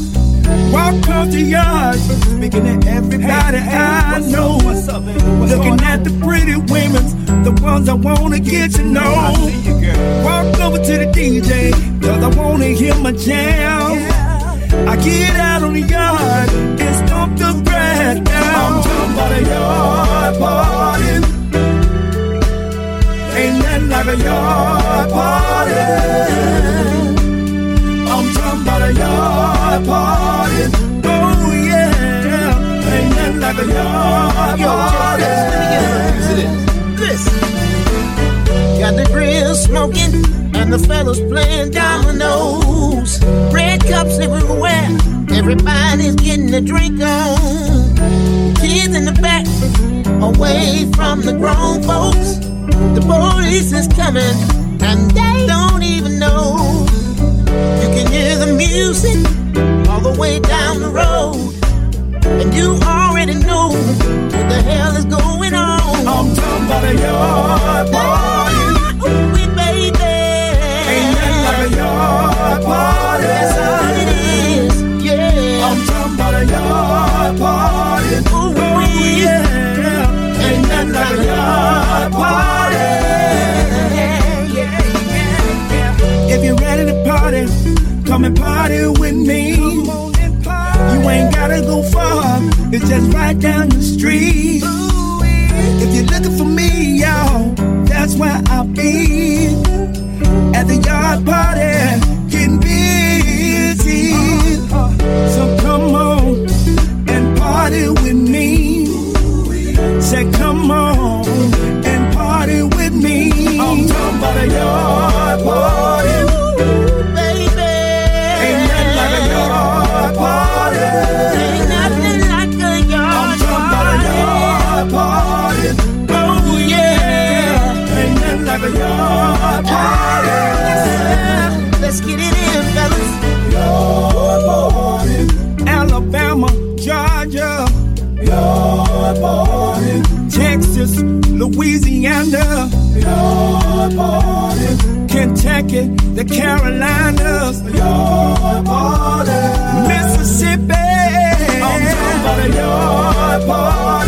Walk across the yard, speaking to everybody hey, hey, I know. Up, Looking at the pretty women the ones I wanna get to know. Walk over to the DJ, cause I wanna hear my jam. I get out on the yard and stomp the grass down. I'm talking about a yard party. Ain't nothing like a yard party. I'm talking about a yard party. Oh yeah. Ain't nothing like a yard party. Yo, Jerry, Got the grill smoking and the fellas playing dominoes. Red cups everywhere. Everybody's getting a drink on. Kids in the back, away from the grown folks. The police is coming and they don't even know. You can hear the music all the way down the road. And you already know what the hell is going on. I'm talking about a yard party. Ooh, baby. Ain't nothing like a yard party. That's all it is. Yeah. I'm talking a yard party. Ooh, Oh, yeah. Ain't nothing like a yard party. If you're ready to party, come and party with me. You ain't gotta go far, it's just right down the street. If you're looking for me, y'all, that's where I'll be. At the yard party, Kentucky, the Carolinas. Party. Mississippi. I'm talking about party.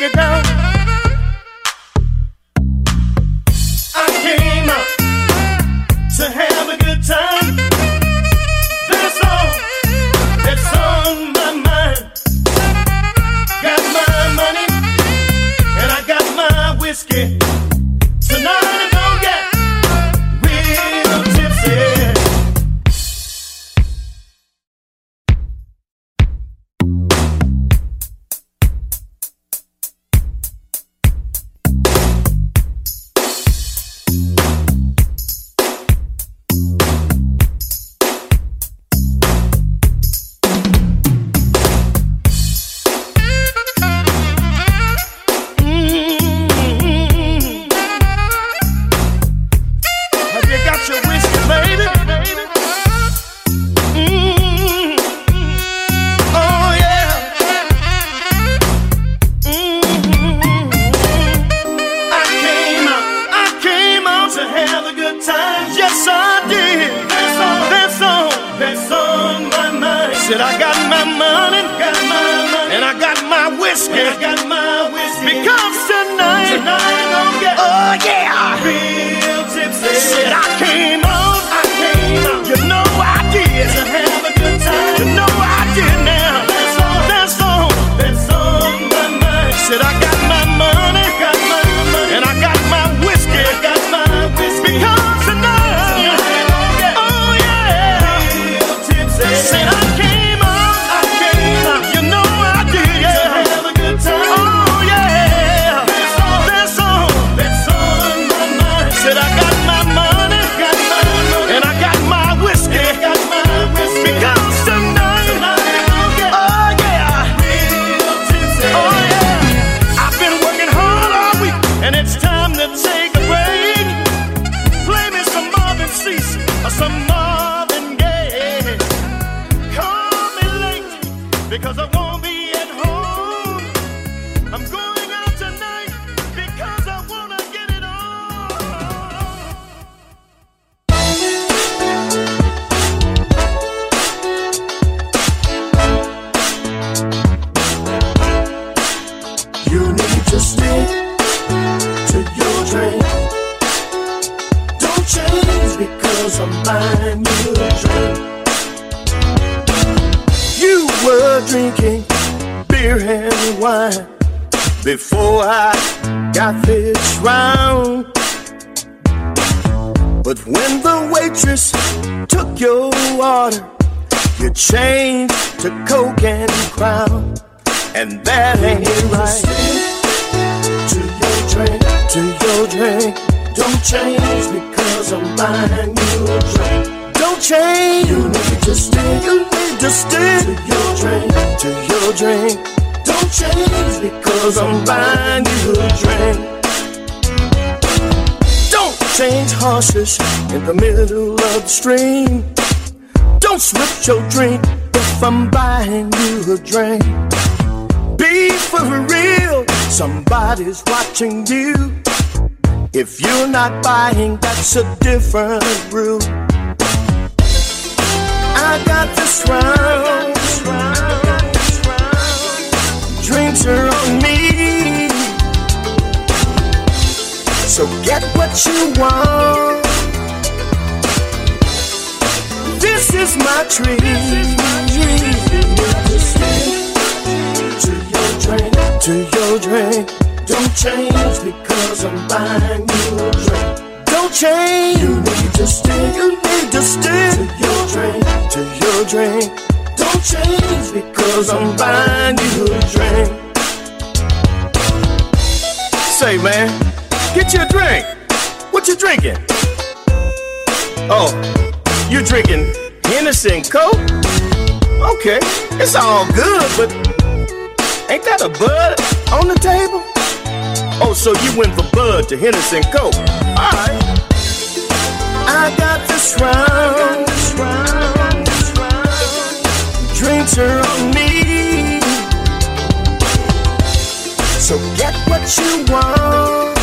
Break it a Okay, it's all good, but ain't that a bud on the table? Oh, so you went from Bud to Hennessy and Coke. Alright. I got this round. Drinks are on me. So get what you want.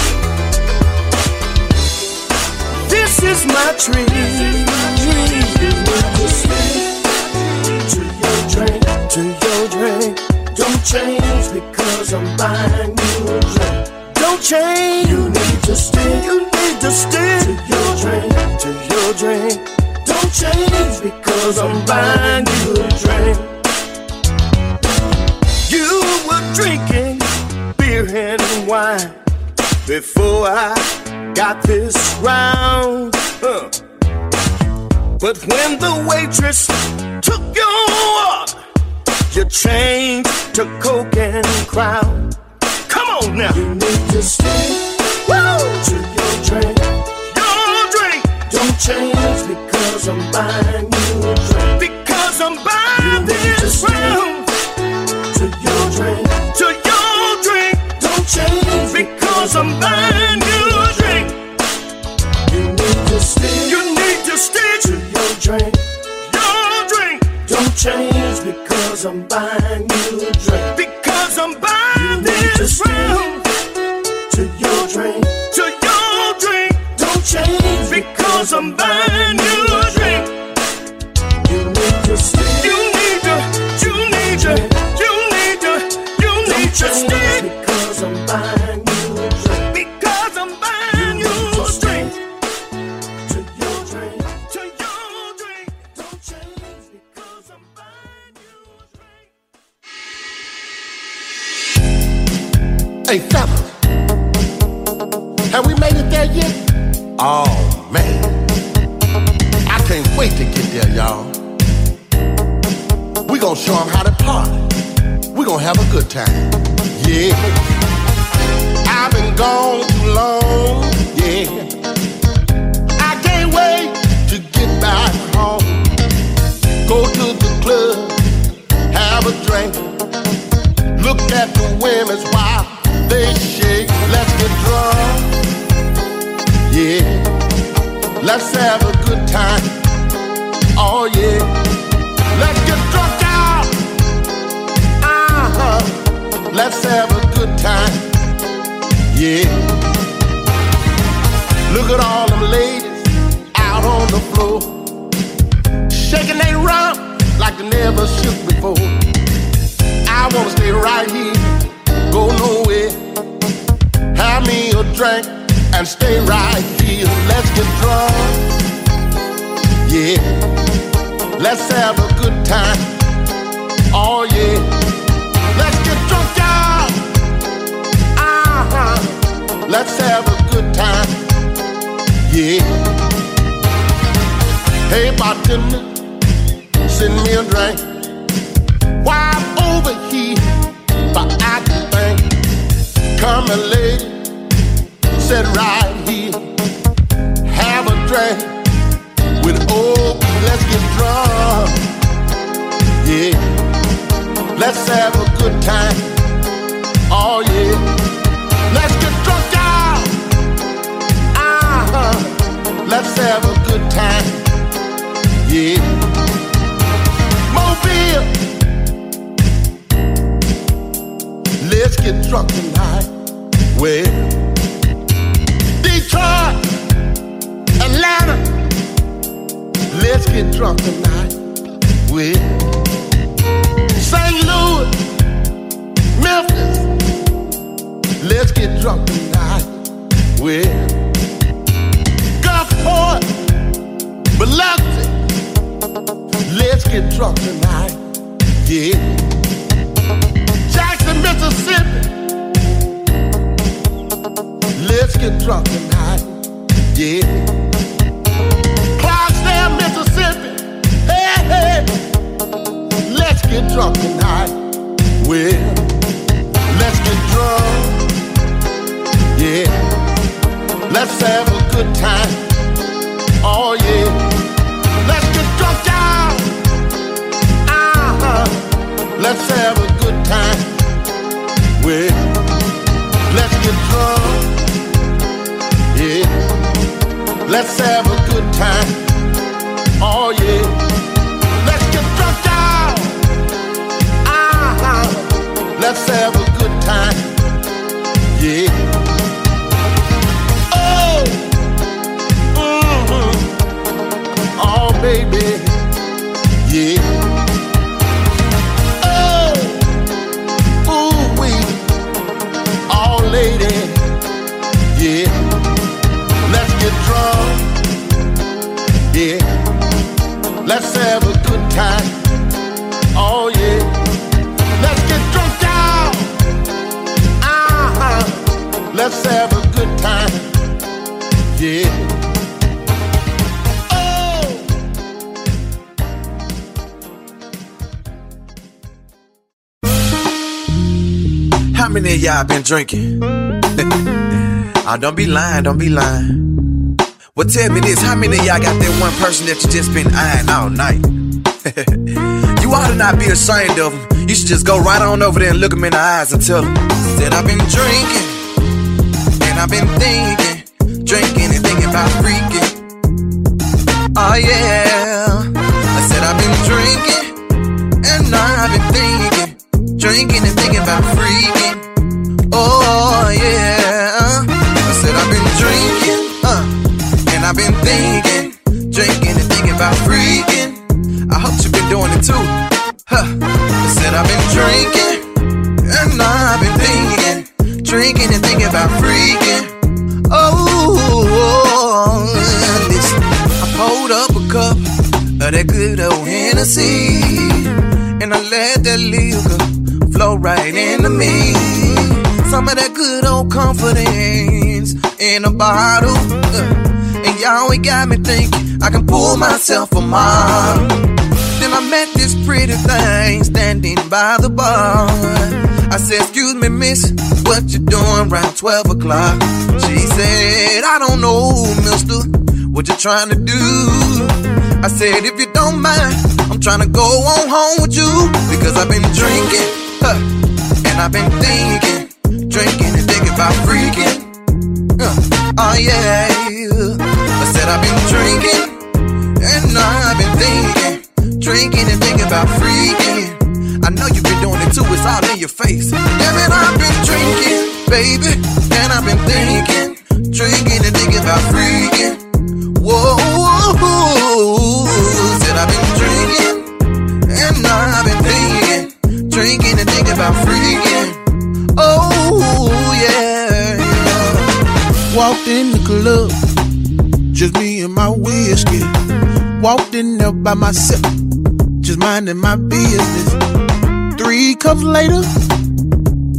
This is my treat. To drink. Don't change because I'm buying you a drink. Don't change. You need to stick. You need to stick to your drink. To your drink. Don't change because I'm buying you a drink. You were drinking beer and wine before I got this round. Huh. But when the waitress took your order, you changed to Coke and Crown. Come on now. You need to stick woo, to your drink. Your drink. Don't change because I'm buying you a drink. Because I'm buying you this round. To your drink. To your drink. Don't change because I'm buying you a drink. You need to stick. You need to stick to your drink. Your drink. Don't change because I'm buying you a drink. Because I'm buying this round. To your drink. To your drink. Don't change because I'm buying you a drink. You need to stick. You need to. You need to. You need to. You need to stick. Because I'm buying Hey, fella. Have we made it there yet? Oh, man. I can't wait to get there, y'all. We gonna show them how to party. We gonna have a good time. Yeah. I've been gone too long. Yeah. I can't wait to get back home. Go to the club, have a drink. Look at the women's while they shake. Let's get drunk. Yeah. Let's have a good time. Oh yeah. Let's get drunk out. Uh-huh. Let's have a good time. Yeah. Look at all them ladies out on the floor. Shaking they rump like they never shook before. I wanna stay right here, go nowhere. Have me a drink and stay right here. Let's get drunk. Yeah, let's have a good time. Oh yeah, let's get drunk, y'all. Uh-huh. Let's have a good time. Yeah. Hey, bartender, send me a drink. While over here, Come a lady, sit right here. Have a drink with old, let's get drunk. Yeah, let's have a good time. Oh yeah, let's get drunk, y'all. Uh-huh. Let's have a good time. Yeah, Mobile. Let's get drunk tonight. Well, Detroit, Atlanta. Let's get drunk tonight. Well, St. Louis, Memphis. Let's get drunk tonight. Well, Gulfport, Biloxi. Let's get drunk tonight. Yeah. Mississippi. Let's get drunk tonight. Yeah. Clarksdale, Mississippi. Hey, hey. Let's get drunk tonight. Well, let's get drunk. Yeah. Let's have a good time. Oh, yeah. Let's get drunk, y'all. Uh-huh. Let's have a good time. Well, let's get drunk. Yeah. Let's have a good time. Oh yeah. Let's get drunk, y'all. Uh-huh. Let's have a good time. Yeah. Oh. Mhm. Oh baby. Time. Oh yeah. Let's get drunk, y'all. Uh-huh. Let's have a good time. Yeah. Oh. How many of y'all been drinking? oh, don't be lying, don't be lying. Well, tell me this, how many of y'all got that one person that you just been eyeing all night? you ought to not be ashamed of them. You should just go right on over there and look them in the eyes and tell them, said I've been drinking, and I've been thinking, drinking and thinking about freaking. Oh yeah, I said I've been drinking, and I've been thinking, drinking and thinking about freaking. Oh yeah, I said I've been drinking, uh, and I've been thinking, drinking and thinking about freaking. Doing it too. Huh. I said I've been drinking, and I've been thinking, drinking and thinking about freaking. Oh, listen, I pulled up a cup of that good old Hennessy, and I let that liquor flow right into me. Some of that good old confidence in a bottle. uh, and y'all ain't got me thinking I can pull myself a mile. Met this pretty thing standing by the bar. I said, Excuse me, miss, what you doing around 12 o'clock? She said, I don't know, mister, what you trying to do? I said, If you don't mind, I'm trying to go on home with you because I've been drinking, huh, and I've been thinking, drinking and thinking about freaking. Uh, oh yeah, I said I've been drinking and I've been thinking, drinking and thinking about freaking. I know you've been doing it too, it's all in your face. Yeah, man, I've been drinking, baby, and I've been thinking, drinking and thinking about freaking. Whoa, said I've been drinking and I've been thinking, drinking and thinking about freaking. Oh yeah. Walked in the club, just me and my whiskey. Walked in there by myself, just minding my business. Three cups later,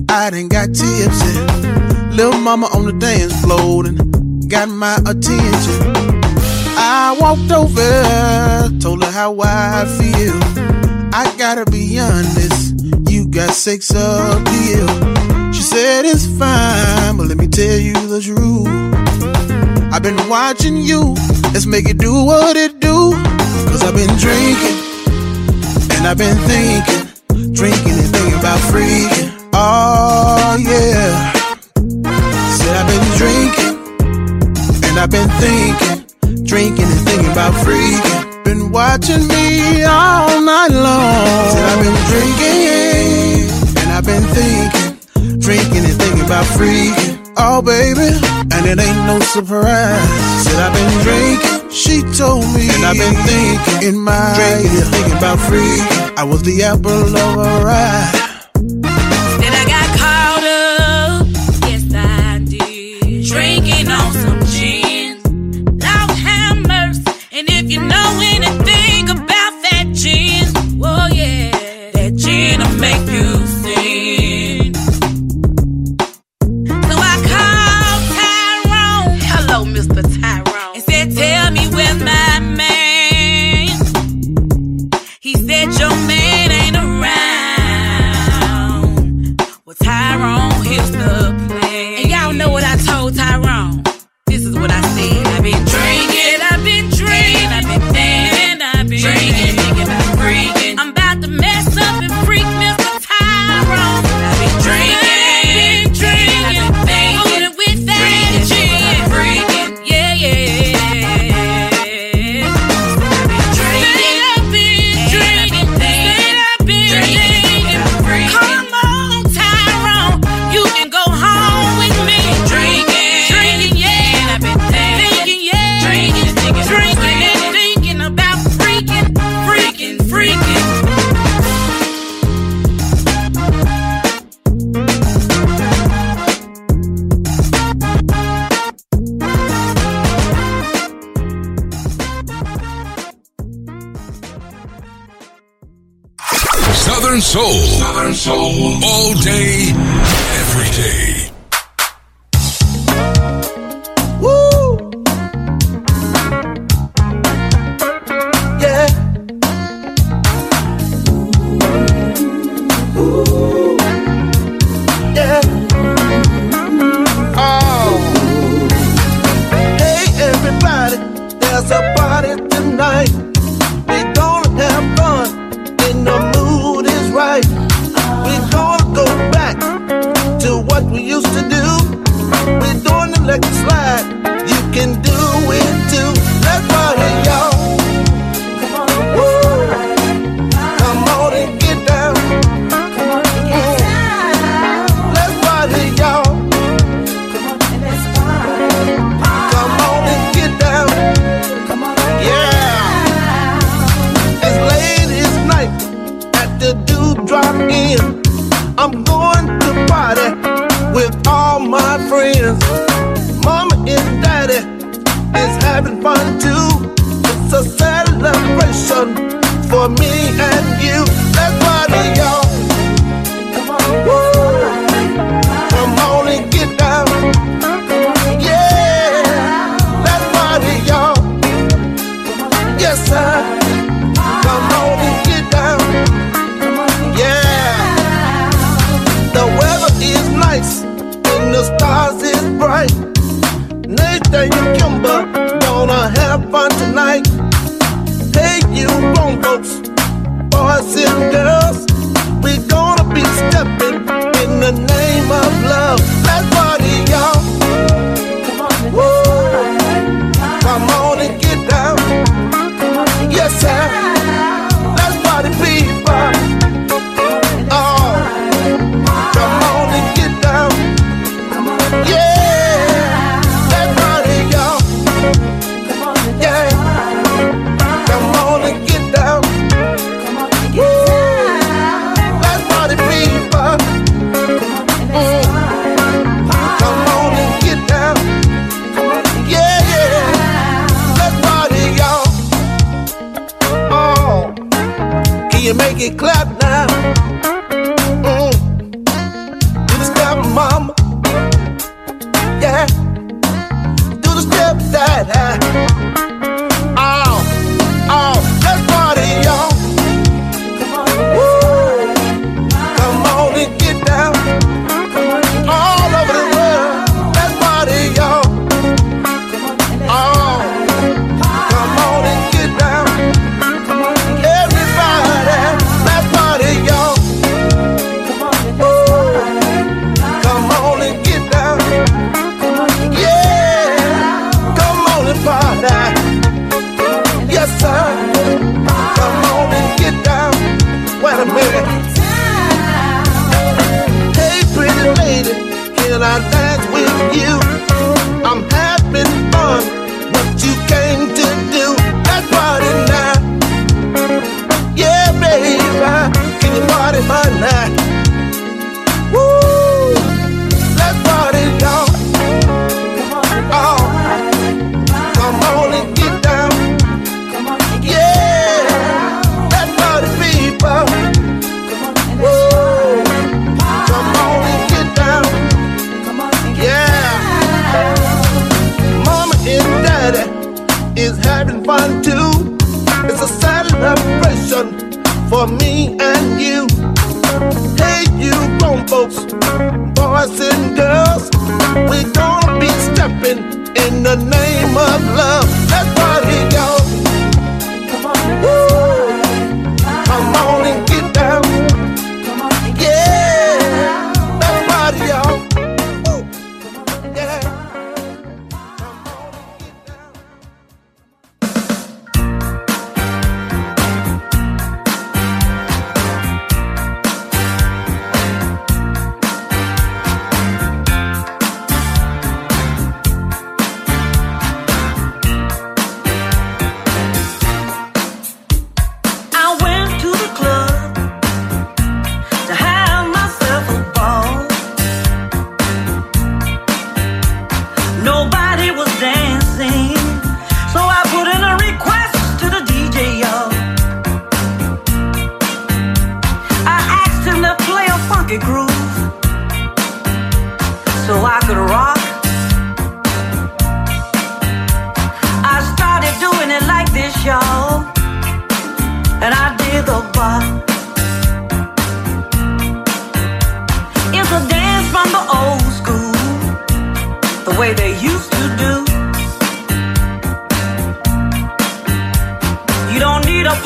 I done got tipsy. Little mama on the dance floor and got my attention. I walked over, told her how I feel. I gotta be honest, you got sex appeal. She said it's fine, but let me tell you the truth. I've been watching you Let's make it do what it do. Cause I've been drinking and I've been thinking, drinking and thinking about freaking. Oh yeah. Said I've been drinking and I've been thinking, drinking and thinking about freaking. Been watching me all night long. Said I've been drinking and I've been thinking, drinking and thinking about freaking. Oh, baby, and it ain't no surprise. Said I've been drinking, she told me, and I've been thinking in my head, thinking about free. I was the apple of her eye.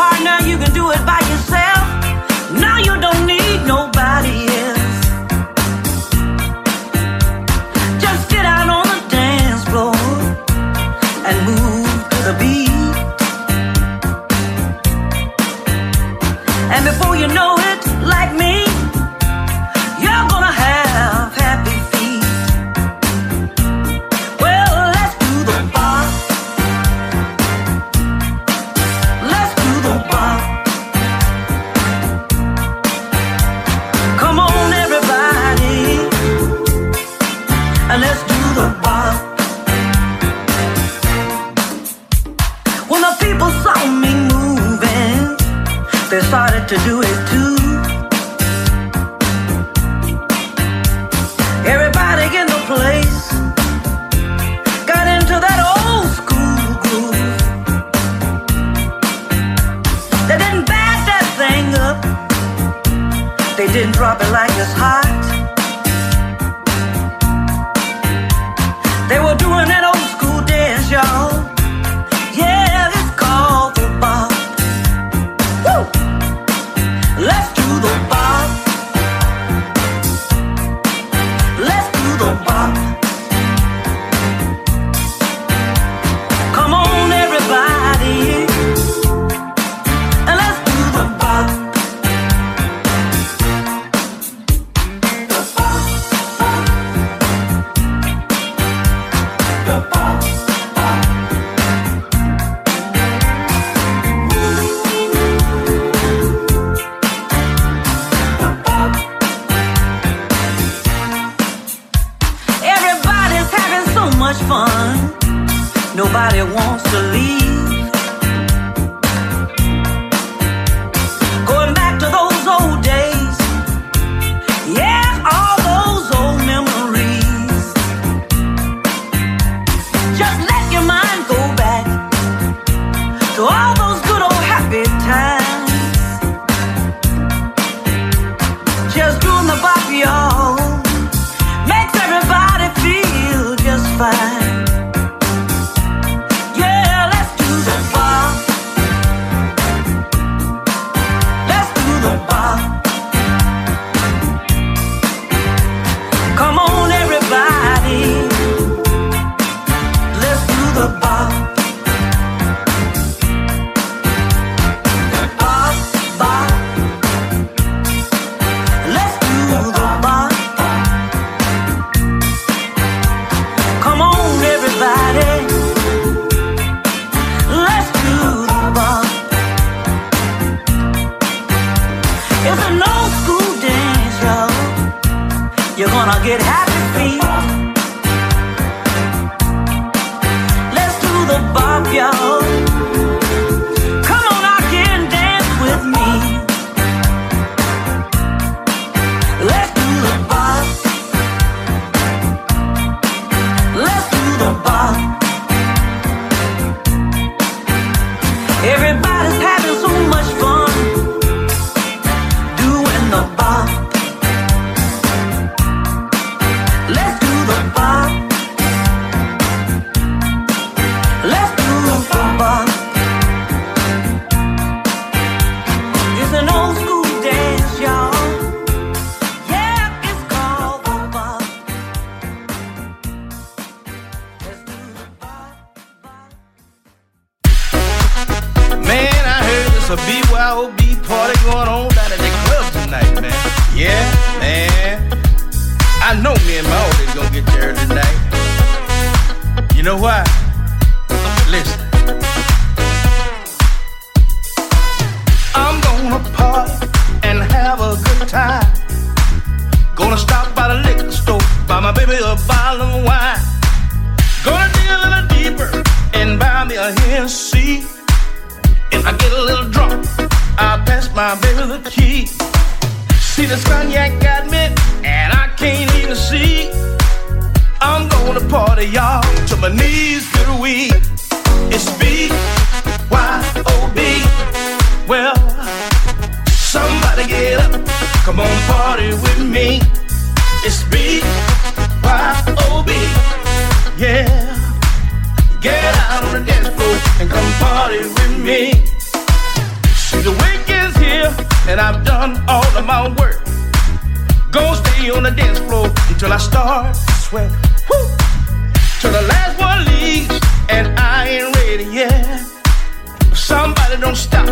Partner, you can do it by yourself.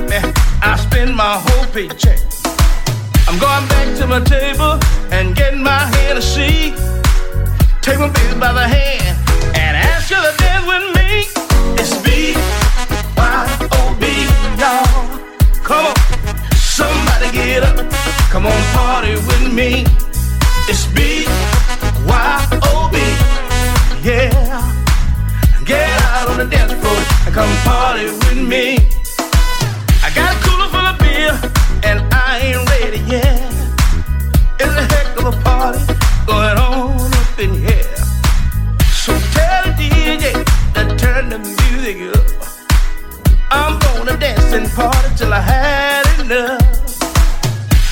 Me, I spend my whole paycheck. I'm going back to my table and getting my Hennessy. Take my baby by the hand and ask her to dance with me. It's B Y O B, y'all. Come on, somebody get up. Come on, party with me. It's B Y O B, yeah. Get out on the dance floor and come party with me. And I ain't ready yet. It's a heck of a party going on up in here. So tell the DJ to turn the music up. I'm gonna dance and party till I had enough.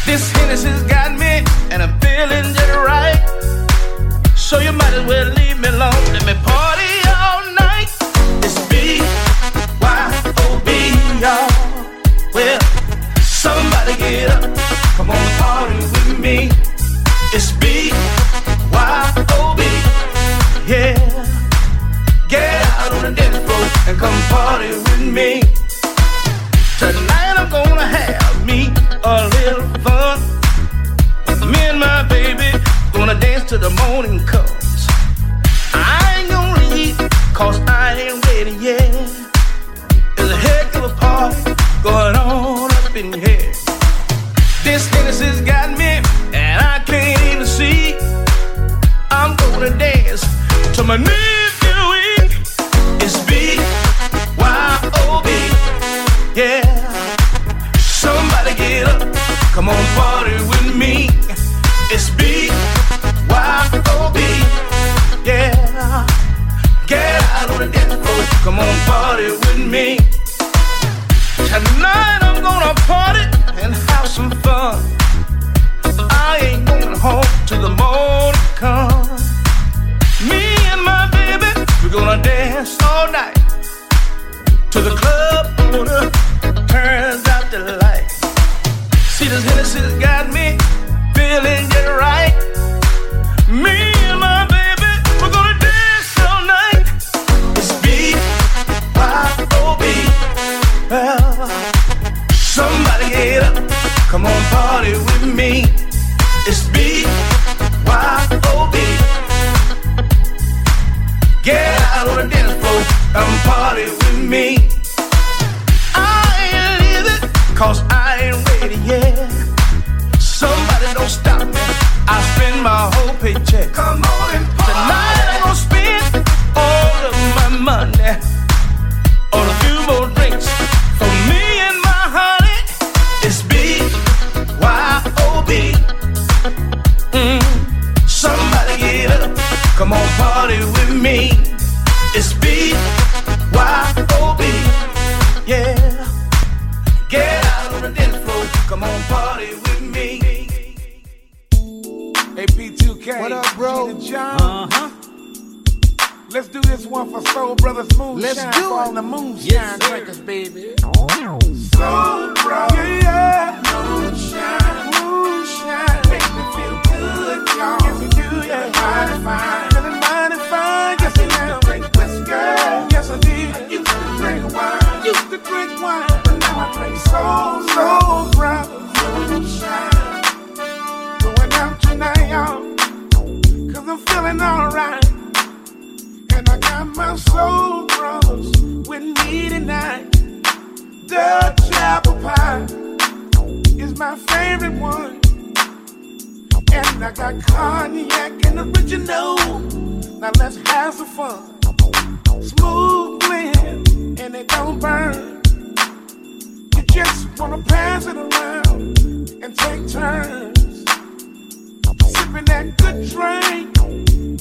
This Hennessy's got me and I'm feeling just right. So you might as well leave me alone. Let me party all night. It's B Y O B. Well, somebody get up. Come on, party with me. It's B Y O B. Yeah. Get out on the dance floor and come party with me. Tonight I'm gonna have me a little fun. Me and my baby gonna dance till the morning comes. I ain't gonna leave, cause I ain't ready yet. There's a heck of a party going on up in here. This Hennessy's got me, and I can't even see. I'm gonna dance to my get weak. It's B Y O B, yeah. Somebody get up, come on, party with me. It's B Y O B, yeah. Get out on the dance floor, come on, party with me. Tonight I'm gonna party and have some fun. I ain't going home till the morning comes. Me and my baby, we're gonna dance all night. To the club owner turns out the. See this got me feeling just right. Me come on, party with me. It's B Y O B. Get out on the dance floor and party with me. I ain't leaving, cause I ain't ready yet. Somebody don't stop me. I spend my whole paycheck. Come on and come on, party with me. It's B Y O B, yeah. Get out on the dance floor. Come on, party with me. AP2K. What up, bro? John. Uh-huh. Let's do this one for Soul Brothers Moonshine. Let's do for all the moonshine Yes, drinkers, baby. Soul Brothers. Yeah, Moonshine. Moonshine. Y'all. Yes, we do, yeah. Mighty fine. Feeling mighty fine. Yes, I am. Drink whiskey. Yes, I did. I drink wine. Drink wine. But now I. Moonshine. Going out tonight, y'all. Cause I'm feeling alright. And I got my soul with me tonight. The is my favorite one. And I got cognac and original. Now let's have some fun. Smooth blend and it don't burn. You just wanna pass it around and take turns. Sipping that good drink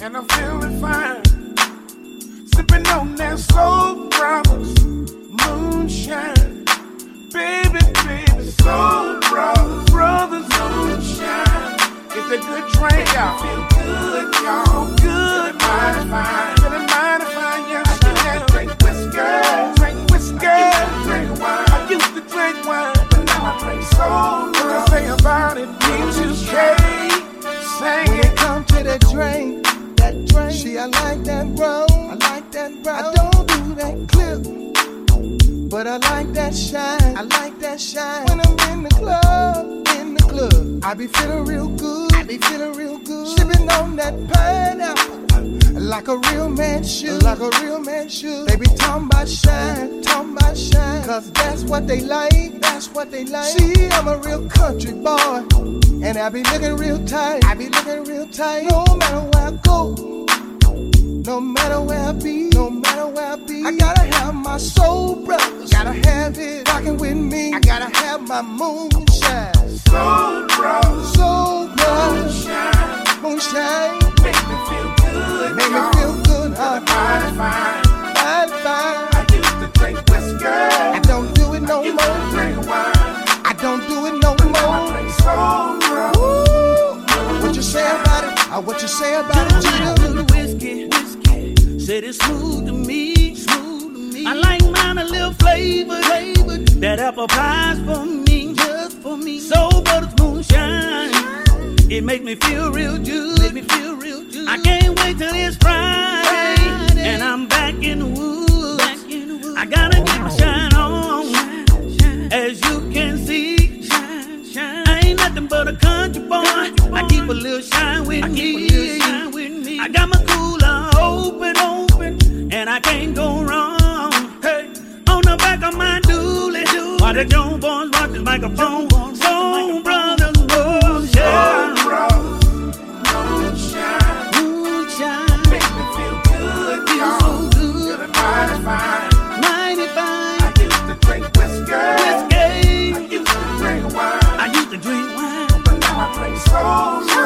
and I'm feeling fine. Sipping on that Soul Brothers moonshine. Baby, baby, Soul Brothers, brothers moonshine. It's a good drink, y'all. Feel good, y'all. Good, mighty fine. Feeling mighty fine, yeah. I do that. Drink whiskey, drink whiskey. Drink wine. I used to drink wine, but now I drink soul. What I say about it? B2K. Sing When it. it come to that drink, that drink, see, I like that brown. I like that brown. I don't do that clip, but I like that shine. I like that shine. When I'm in the club, in the club, I be feeling real good. I be feeling real good. Sipping on that pineapple. Like a real man should, like a real man should. They be talking about shine, talking about shine. Cause that's what they like, that's what they like. See, I'm a real country boy. And I be looking real tight. I be looking real tight. No matter where I go. No matter where I be. No matter where I be. I gotta have my soul brothers. Gotta have it rocking with me. I gotta have my moonshine. Soul brothers. Soul brothers. Moonshine. Moonshine. Make me feel good. Make me feel good. Feeling mighty fine. Fine, fine. I used to drink whiskey. I don't do it no I used to drink wine. I don't do it no more. Now I drink Soul brothers. What you say about it? Uh, what you say about it, Gina? Little. Said it's smooth to me, smooth to me. I like mine a little flavored, flavored. That apple pie's for me, just for me. Soul Brothers moonshine. It make me feel real good. Make me feel real good. I can't wait till it's Friday, and I'm back in the woods. I gotta get my shine on, shine as you can see. shine I ain't nothing but a country boy. I keep a little shine with me. I got my cooler open, open, and I can't go wrong. Hey, on the back of my dually, while the Jones boys watch this microphone. Soul Brothers. Moonshine. Make me feel good, y'all. so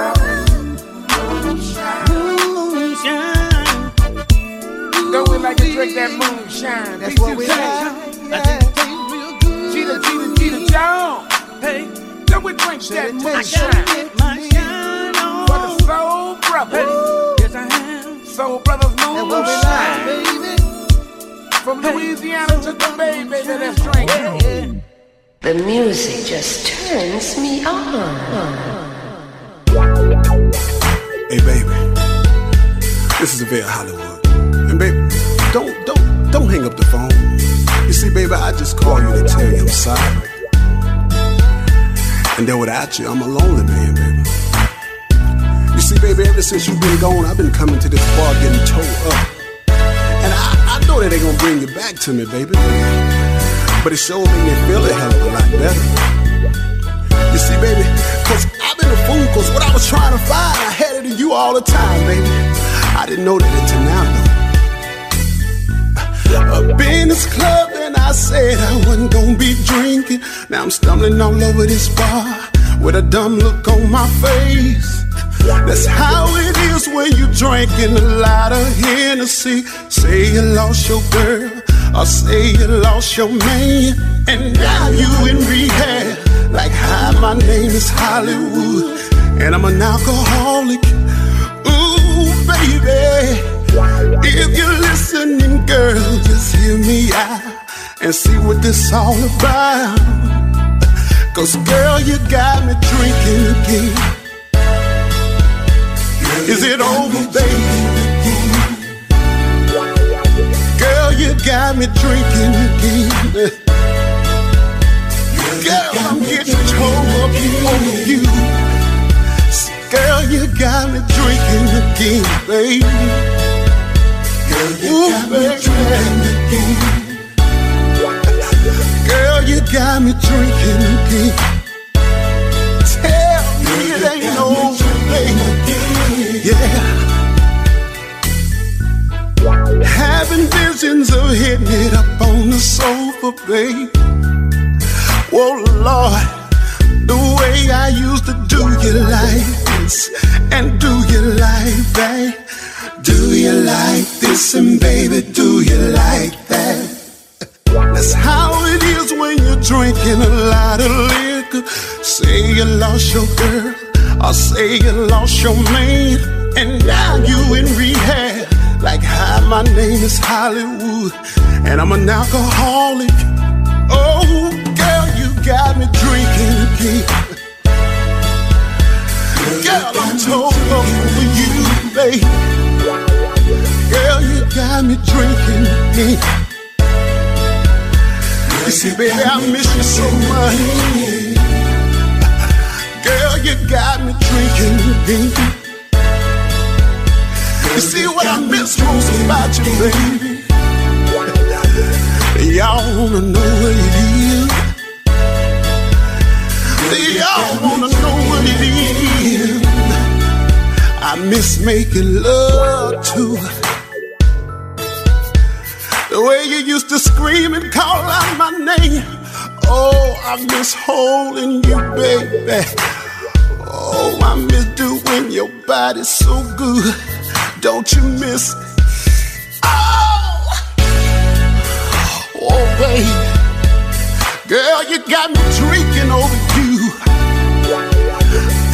Don't we like to drink that moonshine? That's what we P2K. like. I think it tastes real good. Gina, Gina, Gina Jones. Hey, Don't we drink that it I moonshine? gotta get my shine For the soul brothers. Yes, I am. Soul brothers And what we like, moonshine. baby. From Louisiana to the Bay, baby, let's drink. Yeah. The music just turns me on. Hey, baby. This is Avere Hollywood. And, don't, don't, don't hang up the phone. You see, baby, I just called you to tell you I'm sorry. And then without you, I'm a lonely man, baby. You see, baby, ever since you've been gone, I've been coming to this bar getting towed up. And I, I know that they're gonna bring you back to me, baby. But it sure made me feel a hell of a lot better. You see, baby, cause I've been a fool, cause what I was trying to find, I had it in you all the time, baby. I didn't know that until now, though. Up in this club, and I said I wasn't gonna be drinking. Now I'm stumbling all over this bar with a dumb look on my face. That's how it is when you drinking a lot of Hennessy. Say you lost your girl, or say you lost your man, and now you in rehab. Like hi, my name is Hollywood, and I'm an alcoholic. Ooh, baby. If you're listening, girl, just hear me out and see what this all about. Cause girl, you got me drinking again. Is it over, baby? Girl, you got me drinking again. Girl, I'm getting over you. Girl, you got me drinking again, baby. Ooh. Girl, you got me drinking again. Tell me it ain't baby. Yeah. Having visions of hitting it up on the sofa, babe. Whoa, Lord, the way I used to do like this, and do you like that? Do you like this, and baby, do you like that? That's how it is when you're drinking a lot of liquor. Say you lost your girl, or say you lost your man, and now you in rehab. Like, hi, my name is Hollywood, and I'm an alcoholic. Oh, girl, you got me drinking again. Girl, I'm told over you, babe. Girl, you got me drinking again. You see, baby, I miss you so much. Girl, you got me drinking. You see what I miss most about you, baby? Y'all wanna know what it is? Y'all wanna know what it is? I miss making love to the way you used to scream and call out my name. Oh, I miss holding you, baby. Oh, I miss doing your body so good. Don't you miss? Oh, oh, baby, girl, you got me drinking over you.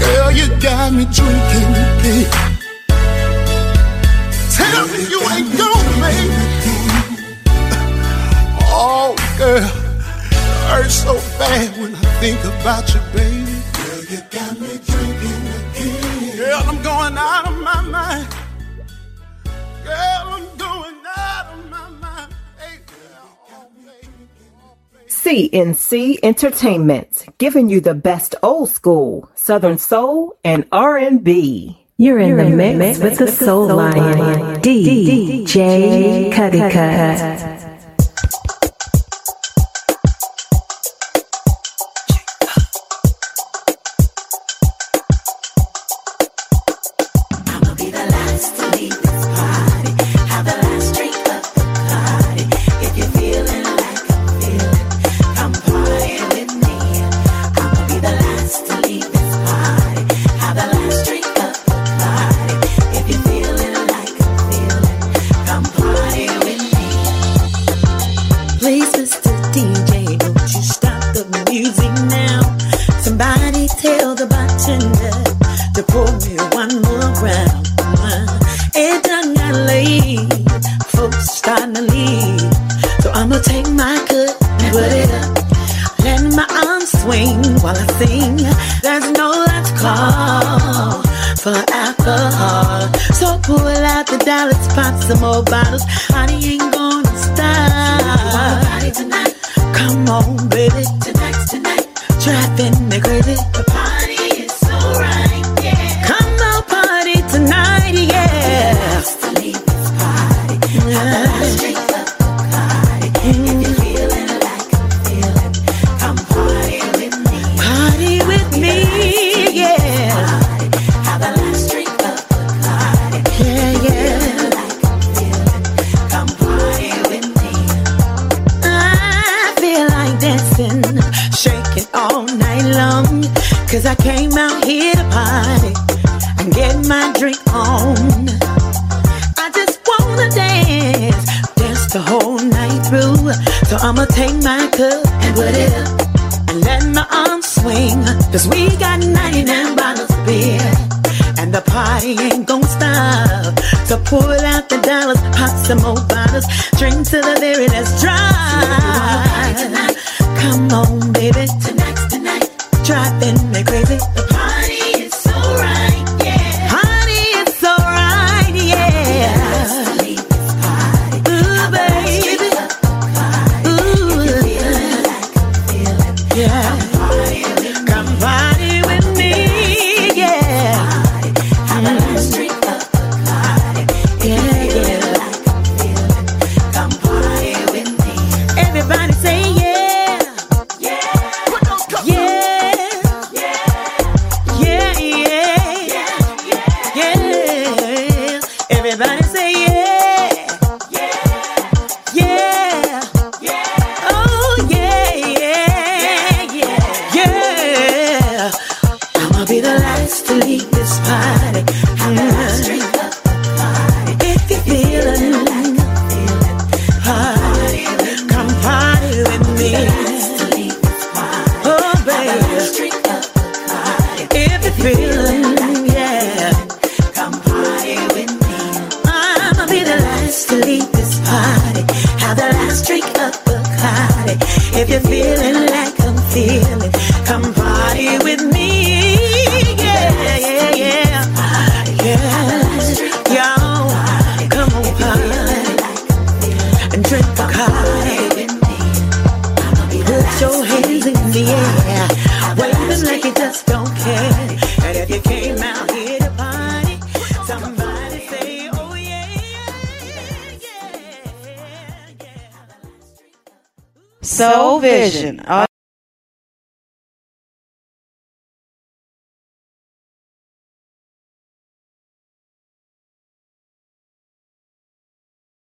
Girl, you got me drinking. Baby. Tell me you ain't gonna girl, it hurts so bad when I think about you, baby. Girl, you got me drinking again. Girl, I'm going out of my mind. Girl, I'm going out of my mind. Hey, CNC Entertainment, giving you the best old school Southern soul and R&B. You're in the mix with the Soul Lion, DJ Cuddy Cut.